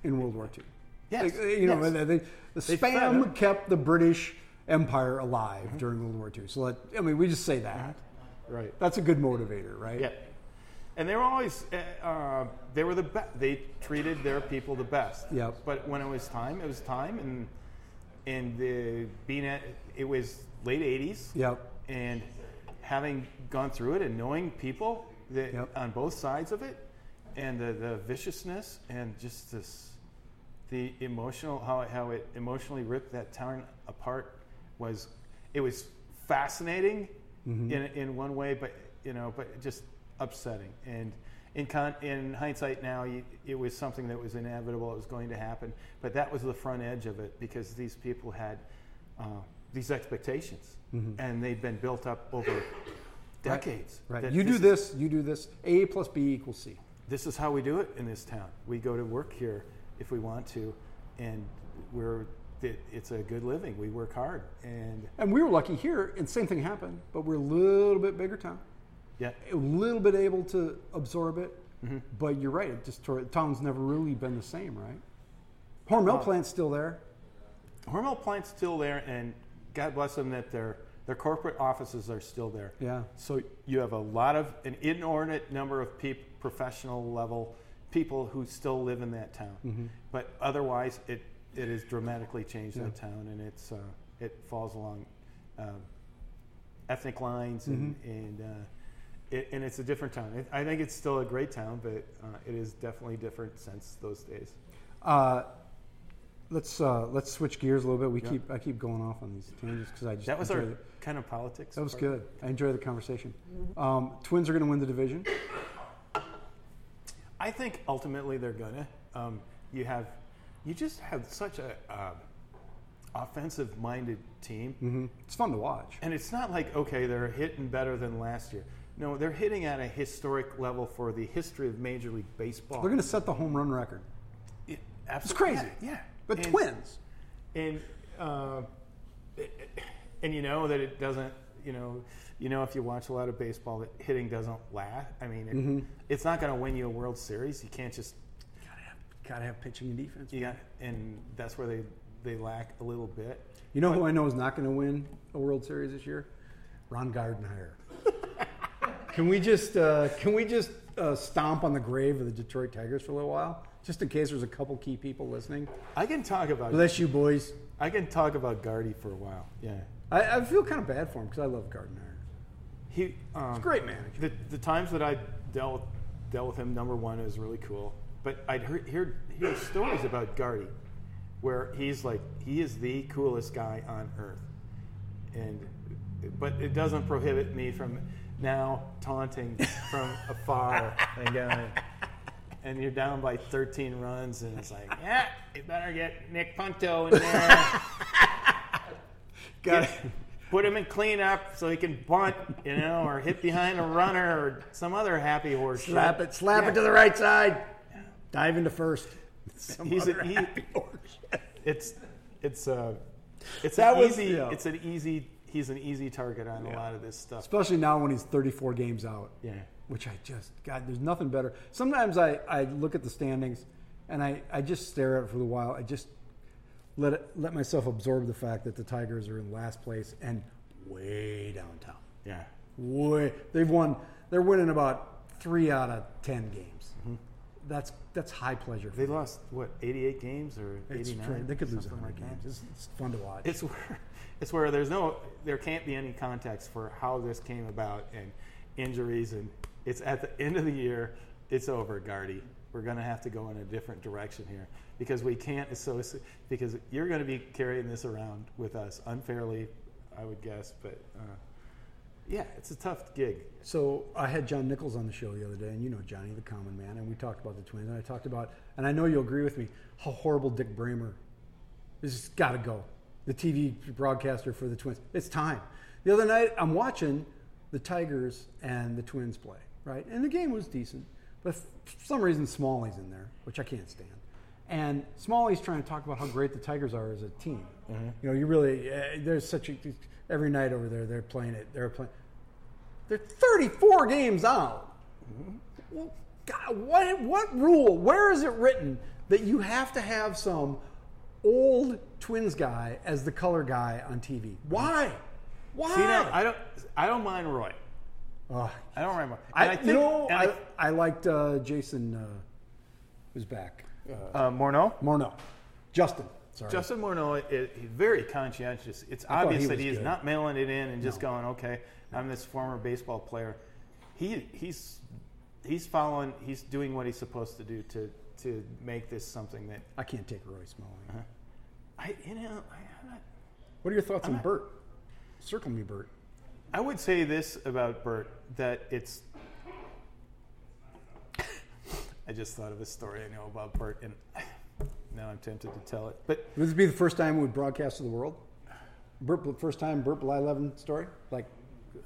in World War II. Yes, you know, yes. they, they- the fed spam kept the British Empire alive mm-hmm. during World War II. So, that, I mean, we just say that. right That's a good motivator, right? Yeah, and they were always uh, uh, they were the best. They treated their people the best. Yep. But when it was time, it was time, and and the being at it was late '80s. Yep. And having gone through it and knowing people that Yep. on both sides of it, and the, the viciousness and just this the emotional how it, how it emotionally ripped that town apart was it was fascinating in in one way, but you know, but just upsetting. And in con, in hindsight now, you, it was something that was inevitable. It was going to happen, but that was the front edge of it because these people had uh, these expectations, and they'd been built up over decades. Right. That You do is- this, you do this. A plus B equals C. this is how we do it in this town. We go to work here if we want to, and we're it, it's a good living. We work hard, and And we were lucky here, and same thing happened, but we're a little bit bigger town. Yeah, a little bit able to absorb it, Mm-hmm. but you're right. It just tore- town's never really been the same, right? Hormel plant's still there. Hormel plant's still there, and God bless them that their their corporate offices are still there. Yeah. So you have a lot of an inordinate number of peop, professional level people who still live in that town, Mm-hmm. but otherwise it it has dramatically changed that town, and it's uh, it falls along um, ethnic lines, and Mm-hmm. and uh, it, and it's a different town. It, I think it's still a great town, but uh, it is definitely different since those days. Uh, let's uh, let's switch gears a little bit. We Yeah. keep I keep going off on these tangents because I just That was enjoy our the- kind of politics. that was part. good. I enjoy the conversation. Um, Twins are going to win the division. I think ultimately they're gonna. Um, you have, you just have such a uh, offensive-minded team, hmm It's fun to watch. and it's not like okay, they're hitting better than last year. No, they're hitting at a historic level for the history of Major League Baseball. They're going to set the home run record. It- It's crazy. Yeah, yeah. But And- Twins. and uh, and you know that it doesn't. You know, you know if you watch a lot of baseball, that hitting doesn't last. I mean, it, Mm-hmm. it's not going to win you a World Series. You can't just Gotta have, gotta have pitching and defense. Yeah, and that's where they they lack a little bit. You know who I know is not going to win a World Series this year? Ron Gardenhire. Can we just uh, can we just uh, stomp on the grave of the Detroit Tigers for a little while, just in case there's a couple key people listening? I can talk about Bless you, boys. I can talk about Gardy for a while. Yeah, I, I feel kind of bad for him because I love Gardenhire. he um, Great manager. The, the times that I dealt dealt with him, number one, is really cool. But I'd heard hear, hear stories about Gardy, where he's like he is the coolest guy on earth, and but it doesn't prohibit me from now taunting from afar and going. And you're down by 13 runs, and it's like, yeah, you better get Nick Punto in there. Got put him in cleanup so he can bunt, you know, or hit behind a runner or some other happy horse. Slap shit. it, slap Yeah. it to the right side. Dive into first. Some He's other a, he, happy horse. it's it's uh it's That an was- easy yeah. it's an easy he's an easy target on a lot of this stuff. Especially now when he's 34 games out. Yeah. Which I just, God, there's nothing better. Sometimes I, I look at the standings and I, I just stare at it for a while. I just let it, let myself absorb the fact that the Tigers are in last place and way downtown. Yeah. Way they've won. They're winning about three out of ten games. Mm-hmm. That's that's high pleasure. For They me. lost what, 88 games or It's 89? great. They could lose Something 100 like that. games. It's, it's fun to watch. It's where it's where there's no there can't be any context for how this came about and injuries and it's at the end of the year. It's over, Gardy. We're going to have to go in a different direction here because we can't associate because you're going to be carrying this around with us unfairly, I would guess. But uh, yeah, it's a tough gig. So I had John Nichols on the show the other day, and you know Johnny, the common man, and we talked about the Twins, and I talked about, and I know you'll agree with me, how horrible Dick Bremer has got to go, the TV broadcaster for the Twins. It's time. The other night, I'm watching the Tigers and the Twins play, right, and the game was decent, but for some reason Smalley's in there, which I can't stand. And Smalley's trying to talk about how great the Tigers are as a team. You know, you really uh, there's such a every night over there they're playing it. They're playing. They're 34 games out. Well, God, what, what rule, where is it written that you have to have some old twins guy as the color guy on TV? Why? Why? See, now, I don't I don't mind Roy. I don't mind. Roy. I, think, know, and I, I liked uh, Jason, uh, who's back. Uh, uh, Morneau. Morneau. Justin. Sorry. Justin Morneau is he's very conscientious. It's thought obvious he that he's good. not mailing it in and just going, "Okay, I'm this former baseball player." He he's he's following. He's doing what he's supposed to do to to make this something that I can't take Roy Smalley. Uh-huh. I you know I, I'm not, What are your thoughts on Bert? Circle me, Bert. I would say this about Bert that it's. I just thought of a story I know about Bert, and now I'm tempted to tell it. But Would this be the first time we would broadcast to the world? The first time Bert Blyleven story? Like,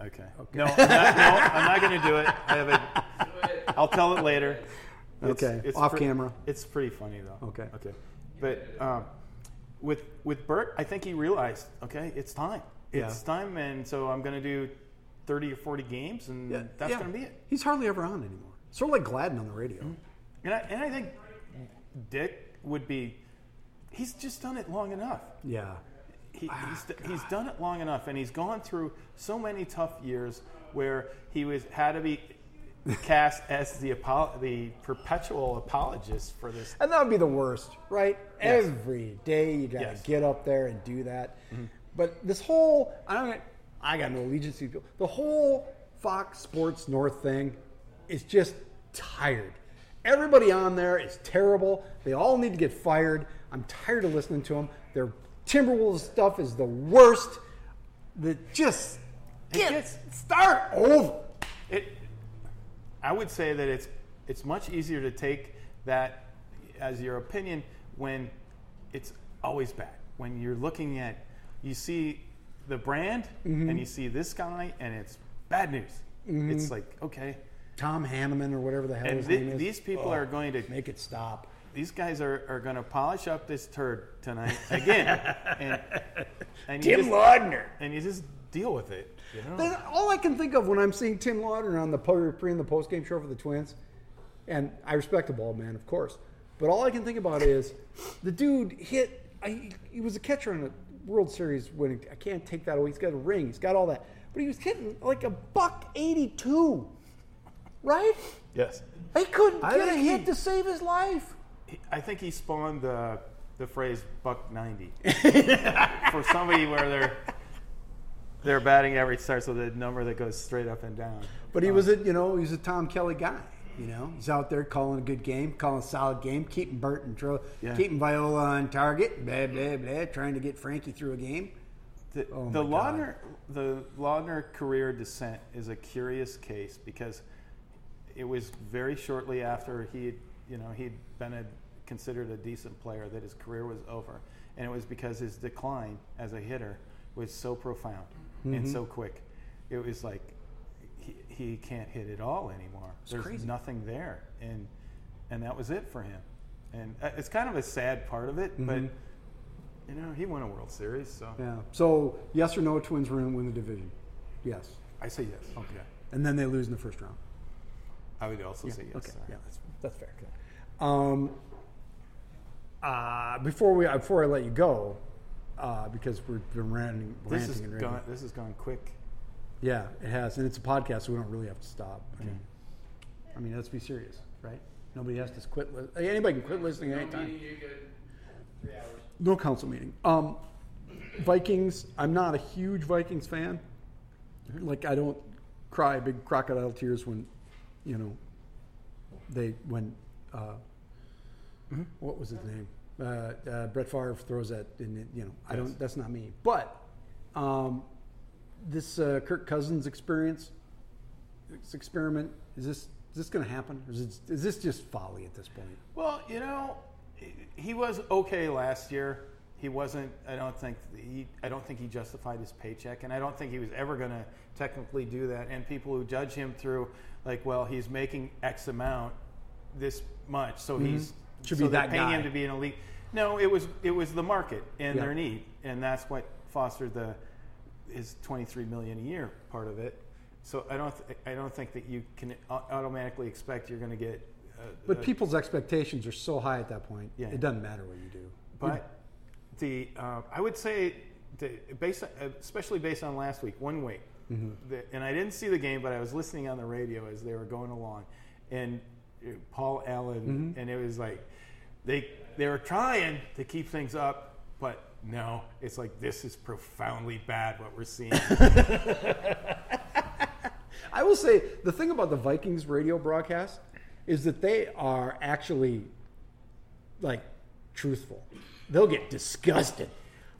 Okay. No, I'm not, no, I'm not going to do it. I have a. I'll tell it later. Okay, It's off pre- camera. It's pretty funny though. Okay. Okay. But um, with with Bert, I think he realized, okay, it's time. It's Yeah. time, and so I'm going to do thirty or forty games, and that's yeah. going to be it. He's hardly ever on anymore. Sort of like Gladden on the radio. And I, and I think Dick would be. He's just done it long enough. Yeah. he, Ah, he's, he's done it long enough, and he's gone through so many tough years where he was had to be cast as the apo- the perpetual apologist for this. And that would be the worst, right? Yes. Every day you got to Yes. get up there and do that. But this whole, I don't, I got no allegiance to people. The whole Fox Sports North thing is just tired. Everybody on there is terrible. They all need to get fired. I'm tired of listening to them. Their Timberwolves stuff is the worst. The just get gets- start over. It, I would say that it's it's much easier to take that as your opinion when it's always bad. When you're looking at, you see the brand Mm-hmm. and you see this guy and it's bad news. It's like okay, Tom Hanneman or whatever the hell and his thi- name is. these people Oh, are going to make it stop. these guys are, are going to polish up this turd tonight again, and, and you Tim just, Laudner. and you just deal with it. You know? All I can think of when I'm seeing Tim Laudner on the pre and the post game show for the Twins, and I respect the ball man, of course, but all I can think about is the dude hit. I, he was a catcher in a World Series winning. I can't take that away. He's got a ring. He's got all that, but he was hitting like a buck eighty-two, right? Yes, He couldn't I get a think he- hit to save his life. He- I think he spawned the the phrase "buck 90 for somebody where their their batting average starts with a number that goes straight up and down. But he uh, was a you know he was a Tom Kelly guy. You know he's out there calling a good game, calling a solid game, keeping Bert in tro- Yeah. keeping Viola on target, blah blah blah, trying to get Frankie through a game. The, Oh the. Laudner the Laudner career descent is a curious case because it was very shortly after he had, you know he'd been a, considered a decent player that his career was over, and it was because his decline as a hitter was so profound. and so quick. It was like he, he can't hit at all anymore. There's crazy. nothing there, and and that was it for him. And uh, it's kind of a sad part of it, but you know he won a World Series, so Yeah. So yes or no, Twins win win the division. Yes. I say yes. Okay. And then they lose in the first round. I would also say yes. Okay. Sorry. Yeah, that's that's fair. Um, uh, before we before I let you go, uh, because we've been ranting, This ranting has and raving. gone. This has gone quick. Yeah, it has, and it's a podcast, so we don't really have to stop. I mean, I mean, let's be serious, right? Nobody has to quit. Li- hey, anybody can quit listening at any time. No council meeting. Um, Vikings. I'm not a huge Vikings fan. Like I don't cry big crocodile tears when, you know, they when, uh, what was his name? Uh, uh, Brett Favre throws that, in, you know, I Yes. don't. That's not me. But um, this uh, Kirk Cousins experience, this experiment, is this is this going to happen? Or is, it, is this just folly at this point? Well, you know, he was okay last year. He wasn't. I don't think he. I don't think he justified his paycheck, and I don't think he was ever going to technically do that. And people who judge him through, like, well, he's making X amount, this much, so he's Mm-hmm. Should so be that paying guy. him to be an elite. No, it was it was the market and Yeah. their need, and that's what fostered the his twenty three million a year part of it. So I don't th- I don't think that you can automatically expect you're going to get. Uh, But uh, people's expectations are so high at that point. Yeah. It doesn't matter what you do. But the uh, I would say, the, based on, especially based on last week, one week, the, and I didn't see the game, but I was listening on the radio as they were going along, and uh, Paul Allen, and it was like they they were trying to keep things up, but no, it's like this is profoundly bad what we're seeing. I will say the thing about the Vikings radio broadcast is that they are actually like truthful. They'll get disgusted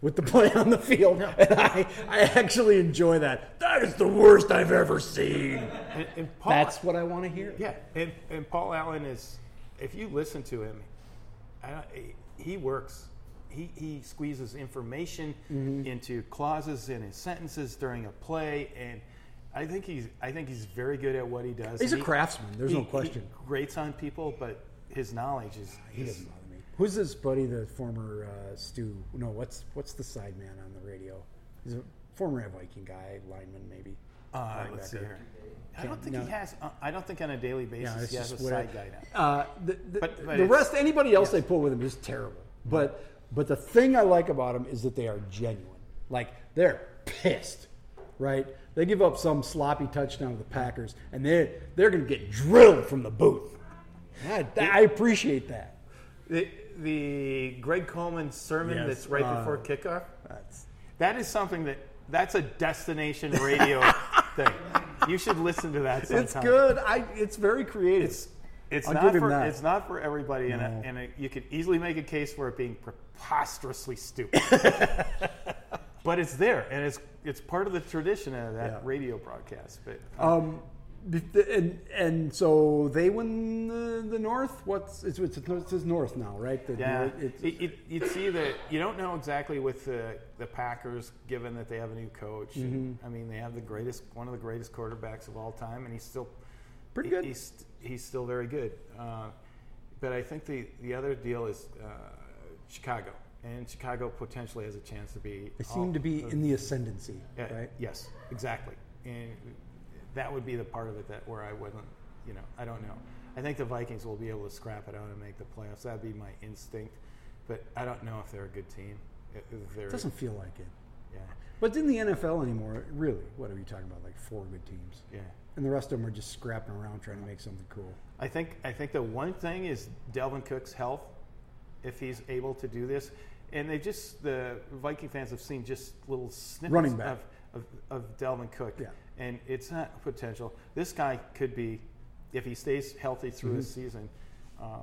with the play on the field, and I, I actually enjoy that. That is the worst I've ever seen. and, and Paul, That's what I want to hear. Yeah, and, and Paul Allen is, if you listen to him, I he works. He, he squeezes information Mm-hmm. into clauses in his sentences during a play, and I think he's I think he's very good at what he does. He's And a he- craftsman. There's he- no question. He grates on people, but his knowledge is, He is doesn't bother me. Who's his buddy, the former uh, Stu? No, what's what's the side man on the radio? He's a former Viking guy, lineman maybe. uh, let's see here. I don't think no. he has. Uh, I don't think on a daily basis he has a side guy now. Uh, the the, But- but the rest, anybody else they pull with him is terrible. But but the thing I like about them is that they are genuine. Like they're pissed, right? They give up some sloppy touchdown to the Packers, and they they're going to get drilled from the booth. I, I appreciate that. The, the Greg Coleman sermon Yes, that's right uh, before kickoff. That's That is something that that's a destination radio thing. You should listen to that sometime. it's good. I it's very creative. It's it's not for that. it's not for everybody, and, No. a, and a, you could easily make a case for it being preposterously stupid. but it's there, and it's it's part of the tradition of that Yeah. radio broadcast. But Um, and and so they win the, the North. What's it's it's, North now, right? The, Yeah, it's- it, it, you'd see that you don't know exactly with the, the Packers, given that they have a new coach. Mm-hmm. I mean, they have the greatest, one of the greatest quarterbacks of all time, and he's still Pretty he- good. He's he's still very good. Uh, but I think the the other deal is uh, Chicago, and Chicago potentially has a chance to be. they seem to be in the ascendancy, yeah, right? Yes, exactly, and that would be the part of it that where I wouldn't, you know, I don't know. I think the Vikings will be able to scrap it out and make the playoffs. That'd be my instinct, but I don't know if they're a good team. It doesn't feel like it. yeah, But in the NFL anymore, really, what are you talking about? Like four good teams, yeah. and the rest of them are just scrapping around trying to make something cool. I think I think the one thing is Dalvin Cook's health, if he's able to do this, and they just the Viking fans have seen just little snippets Running back. of, of, of Dalvin Cook, Yeah. And it's not potential. This guy could be, if he stays healthy through his Mm-hmm. season, uh,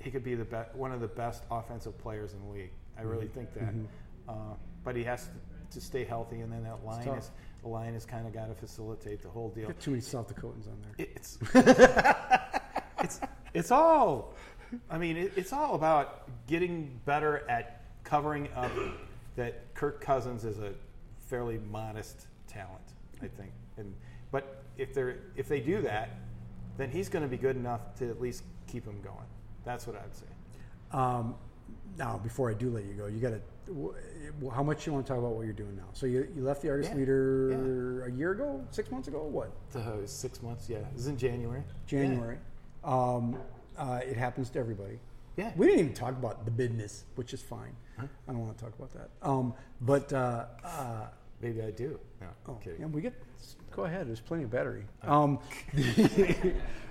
he could be the be- one of the best offensive players in the league. I really Mm-hmm. think that, uh, but he has to, to stay healthy, and then that line is the line has kind of got to facilitate the whole deal too many South Dakotans on there. it's it's it's all I mean it, it's all about getting better at covering up that Kirk Cousins is a fairly modest talent, I think. And but if they're if they do that, then he's going to be good enough to at least keep him going. That's what I'd say. Um, now, before I do let you go, you got to. How much you want to talk about what you're doing now? So you, you left the Argus Yeah, Leader a year ago, six months ago, what? Uh, six months, yeah. It was in January. January. Um, uh, it happens to everybody. Yeah. We didn't even talk about the business, which is fine. I don't want to talk about that. Um, but uh, uh, Maybe I do. No, I'm oh, kidding. yeah, we get. Go ahead. There's plenty of battery. Um,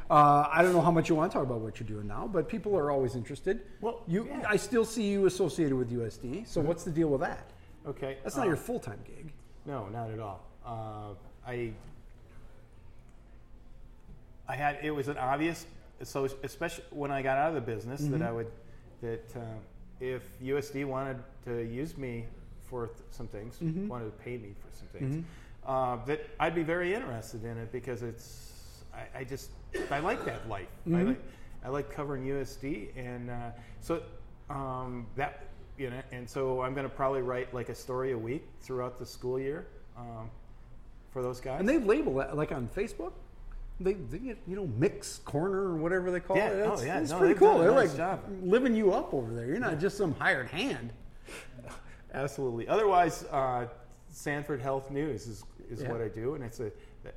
uh, I don't know how much you want to talk about what you're doing now, but people are always interested. Well, you, yeah. I still see you associated with USD. So what's the deal with that? Okay. That's not uh, your full time gig. No, not at all. Uh, I I had it was an obvious so especially when I got out of the business that I would that uh, if USD wanted to use me for th- some things, wanted to pay me for some things, uh, that I'd be very interested in it because it's I, I just I like that life. I like I like covering USD and uh, so um, that you know and so I'm going to probably write like a story a week throughout the school year um, for those guys. And they label that like on Facebook. They, they get, you know, mix corner or whatever they call Yeah. it. Oh, yeah. It's No, pretty cool. They're nice like job. living you up over there. You're not just some hired hand. Absolutely. Otherwise, uh, Sanford Health News is, is Yeah. what I do, and it's a,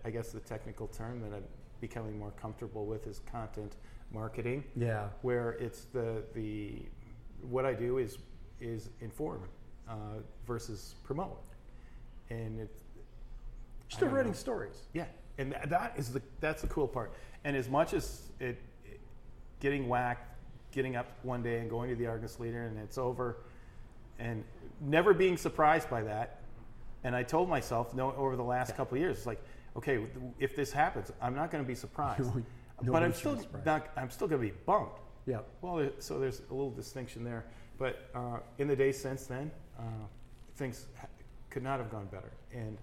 I guess the technical term that I'm becoming more comfortable with is content marketing, Yeah. where it's the the what I do is is inform uh, versus promote, and it. Still writing know. stories. Yeah, and tha- that is the that's the cool part. And as much as it, it getting whacked, getting up one day and going to the Argus leader and it's over, and never being surprised by that. And I told myself, no, over the last couple of years, it's like, okay, if this happens, I'm not going to be surprised, No, but I'm still surprised. not. I'm still going to be bummed. Yeah. Well, so there's a little distinction there. But uh, in the days since then, uh, things ha- could not have gone better. And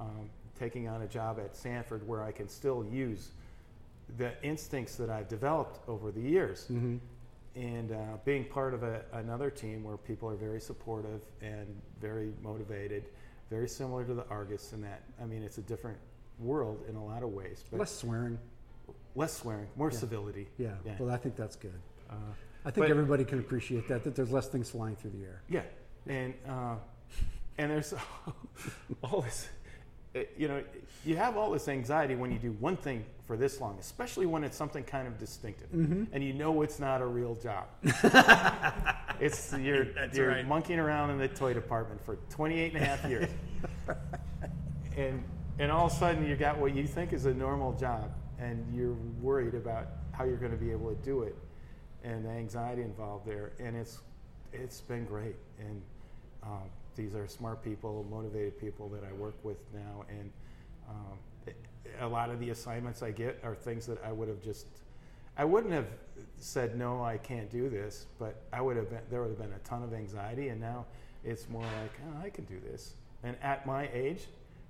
um, taking on a job at Sanford where I can still use the instincts that I've developed over the years, Mm-hmm. And uh, being part of a, another team where people are very supportive and very motivated, very similar to the Argus in that, I mean, it's a different world in a lot of ways, but Less swearing. less swearing, more Yeah. civility. Yeah. Yeah. Well, I think that's good. Uh, I think But- everybody can appreciate that, that there's less things flying through the air. Yeah, and uh, and there's all this, you know, you have all this anxiety when you do one thing for this long, especially when it's something kind of distinctive, Mm-hmm. and you know it's not a real job. it's you're you're right. monkeying around in the toy department for 28 and a half years, and and all of a sudden you got what you think is a normal job, and you're worried about how you're going to be able to do it, and the anxiety involved there, and it's it's been great, and um, these are smart people, motivated people that I work with now, and um, a lot of the assignments I get are things that I would have just I wouldn't have said no, I can't do this, but I would have been there would have been a ton of anxiety, and now it's more like oh, I can do this, and at my age.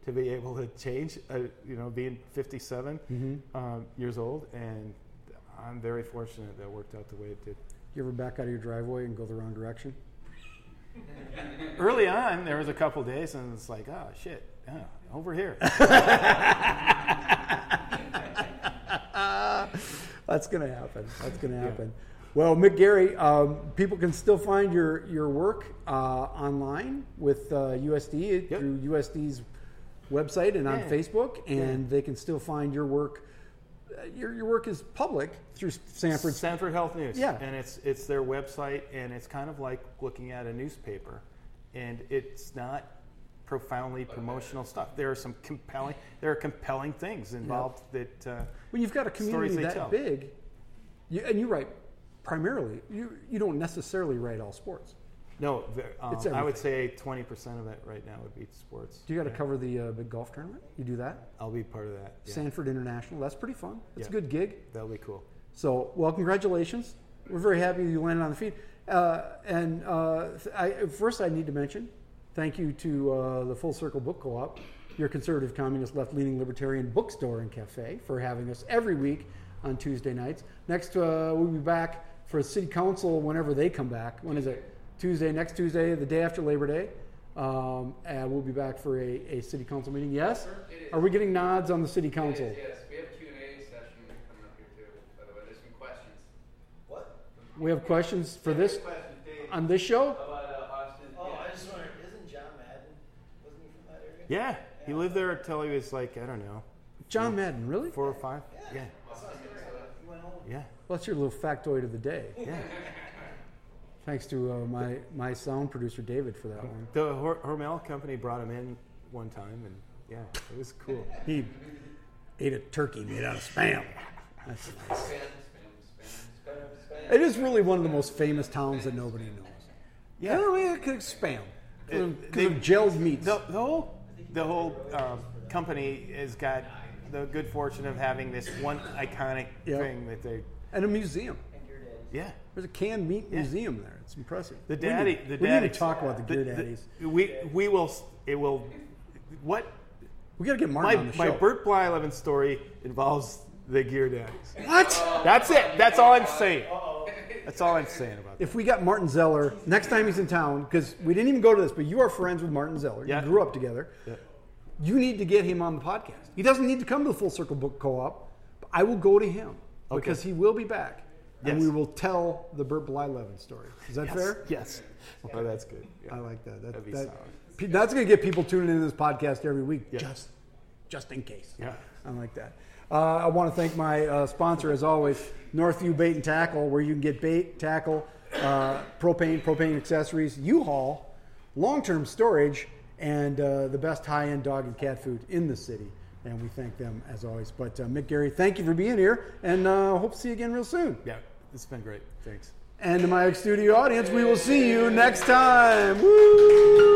To be able to change, uh, you know, being 57 um, years old, and I'm very fortunate that it worked out the way it did. You ever back out of your driveway and go the wrong direction? Early on, there was a couple days, and it's like, oh shit, yeah, over here. That's going to happen. That's going to happen. Well, Mick Garry, um, people can still find your your work uh, online with uh, USD Yep. through USD's website and on Facebook, and they can still find your work. Your your work is public through Sanford's. Sanford Health News. Yeah. and it's it's their website, and it's kind of like looking at a newspaper, and it's not profoundly promotional stuff. There are some compelling there are compelling things involved that. Uh, When you've got a community stories that tell. big, you, and you write primarily, you you don't necessarily write all sports. No, um, It's I would say twenty percent of it right now would be sports. Do you got to Yeah. cover the uh, big golf tournament? You do that? I'll be part of that. Yeah. Sanford International. That's pretty fun. That's a good gig. That'll be cool. So, well, congratulations. We're very happy you landed on the feed. Uh, and uh, I, first, I need to mention thank you to uh, the Full Circle Book Co-op, your conservative, communist, left-leaning, libertarian bookstore and cafe, for having us every week on Tuesday nights. Next, uh, we'll be back for City Council whenever they come back. When is it? Tuesday, next Tuesday, the day after Labor Day. Um, and we'll be back for a, a city council meeting. Yes? Are we getting nods on the city council? Yes, yes, we have a Q&A session coming up here too, by the way, there's some questions. What? We have questions for this Question, on this show? About uh, Austin? Oh, Yeah. I just wondered, isn't John Madden, wasn't he from that area? Yeah, he lived there until he was like I don't know, John Madden, really? four or five. Yeah, I saw a story about it. He went home. yeah, Well, that's your little factoid of the day. yeah. Thanks to uh, my, my sound producer, David, for that one. The Hor- Hormel company brought him in one time, and yeah, it was cool. He ate a turkey made out of spam. That's nice. Spam, spam, spam, spam, spam. It is really one of the most famous towns that nobody knows. Yeah. Yeah, 'cause spam. Because of, It- they- gelled meats. The, the whole the whole um, company has got the good fortune of having this one iconic Yep. thing that they And a museum. And your dad's. yeah. There's a canned meat museum there. It's impressive. The We daddy, need- the we daddy. need to talk about the Gear Daddies. we we will. It will. What we got to get Martin my on the my show. Bert Blyleven story involves the Gear Daddies. what? That's it. That's all I'm saying. That's all I'm saying about that. If we got Martin Zeller next time he's in town, because we didn't even go to this, but you are friends with Martin Zeller. Yeah. You grew up together. Yeah. You need to get him on the podcast. He doesn't need to come to the Full Circle Book Co-op. But I will go to him because he will be back, and we will tell the Bert Blyleven story. Is that Yes. fair? Yes. Oh, that's good. Yeah. I like that. that, that- solid. that's going to get people tuning into this podcast every week, Yeah. just just in case. Yeah. I like that. Uh, I want to thank my uh, sponsor, as always, Northview Bait and Tackle, where you can get bait, tackle, uh, propane, propane accessories, U-Haul, long-term storage, and uh, the best high-end dog and cat food in the city. And we thank them as always. But uh, Mick Garry, thank you for being here, and uh, hope to see you again real soon. Yeah. It's been great. Thanks. And to my studio audience, we will see you next time. Woo!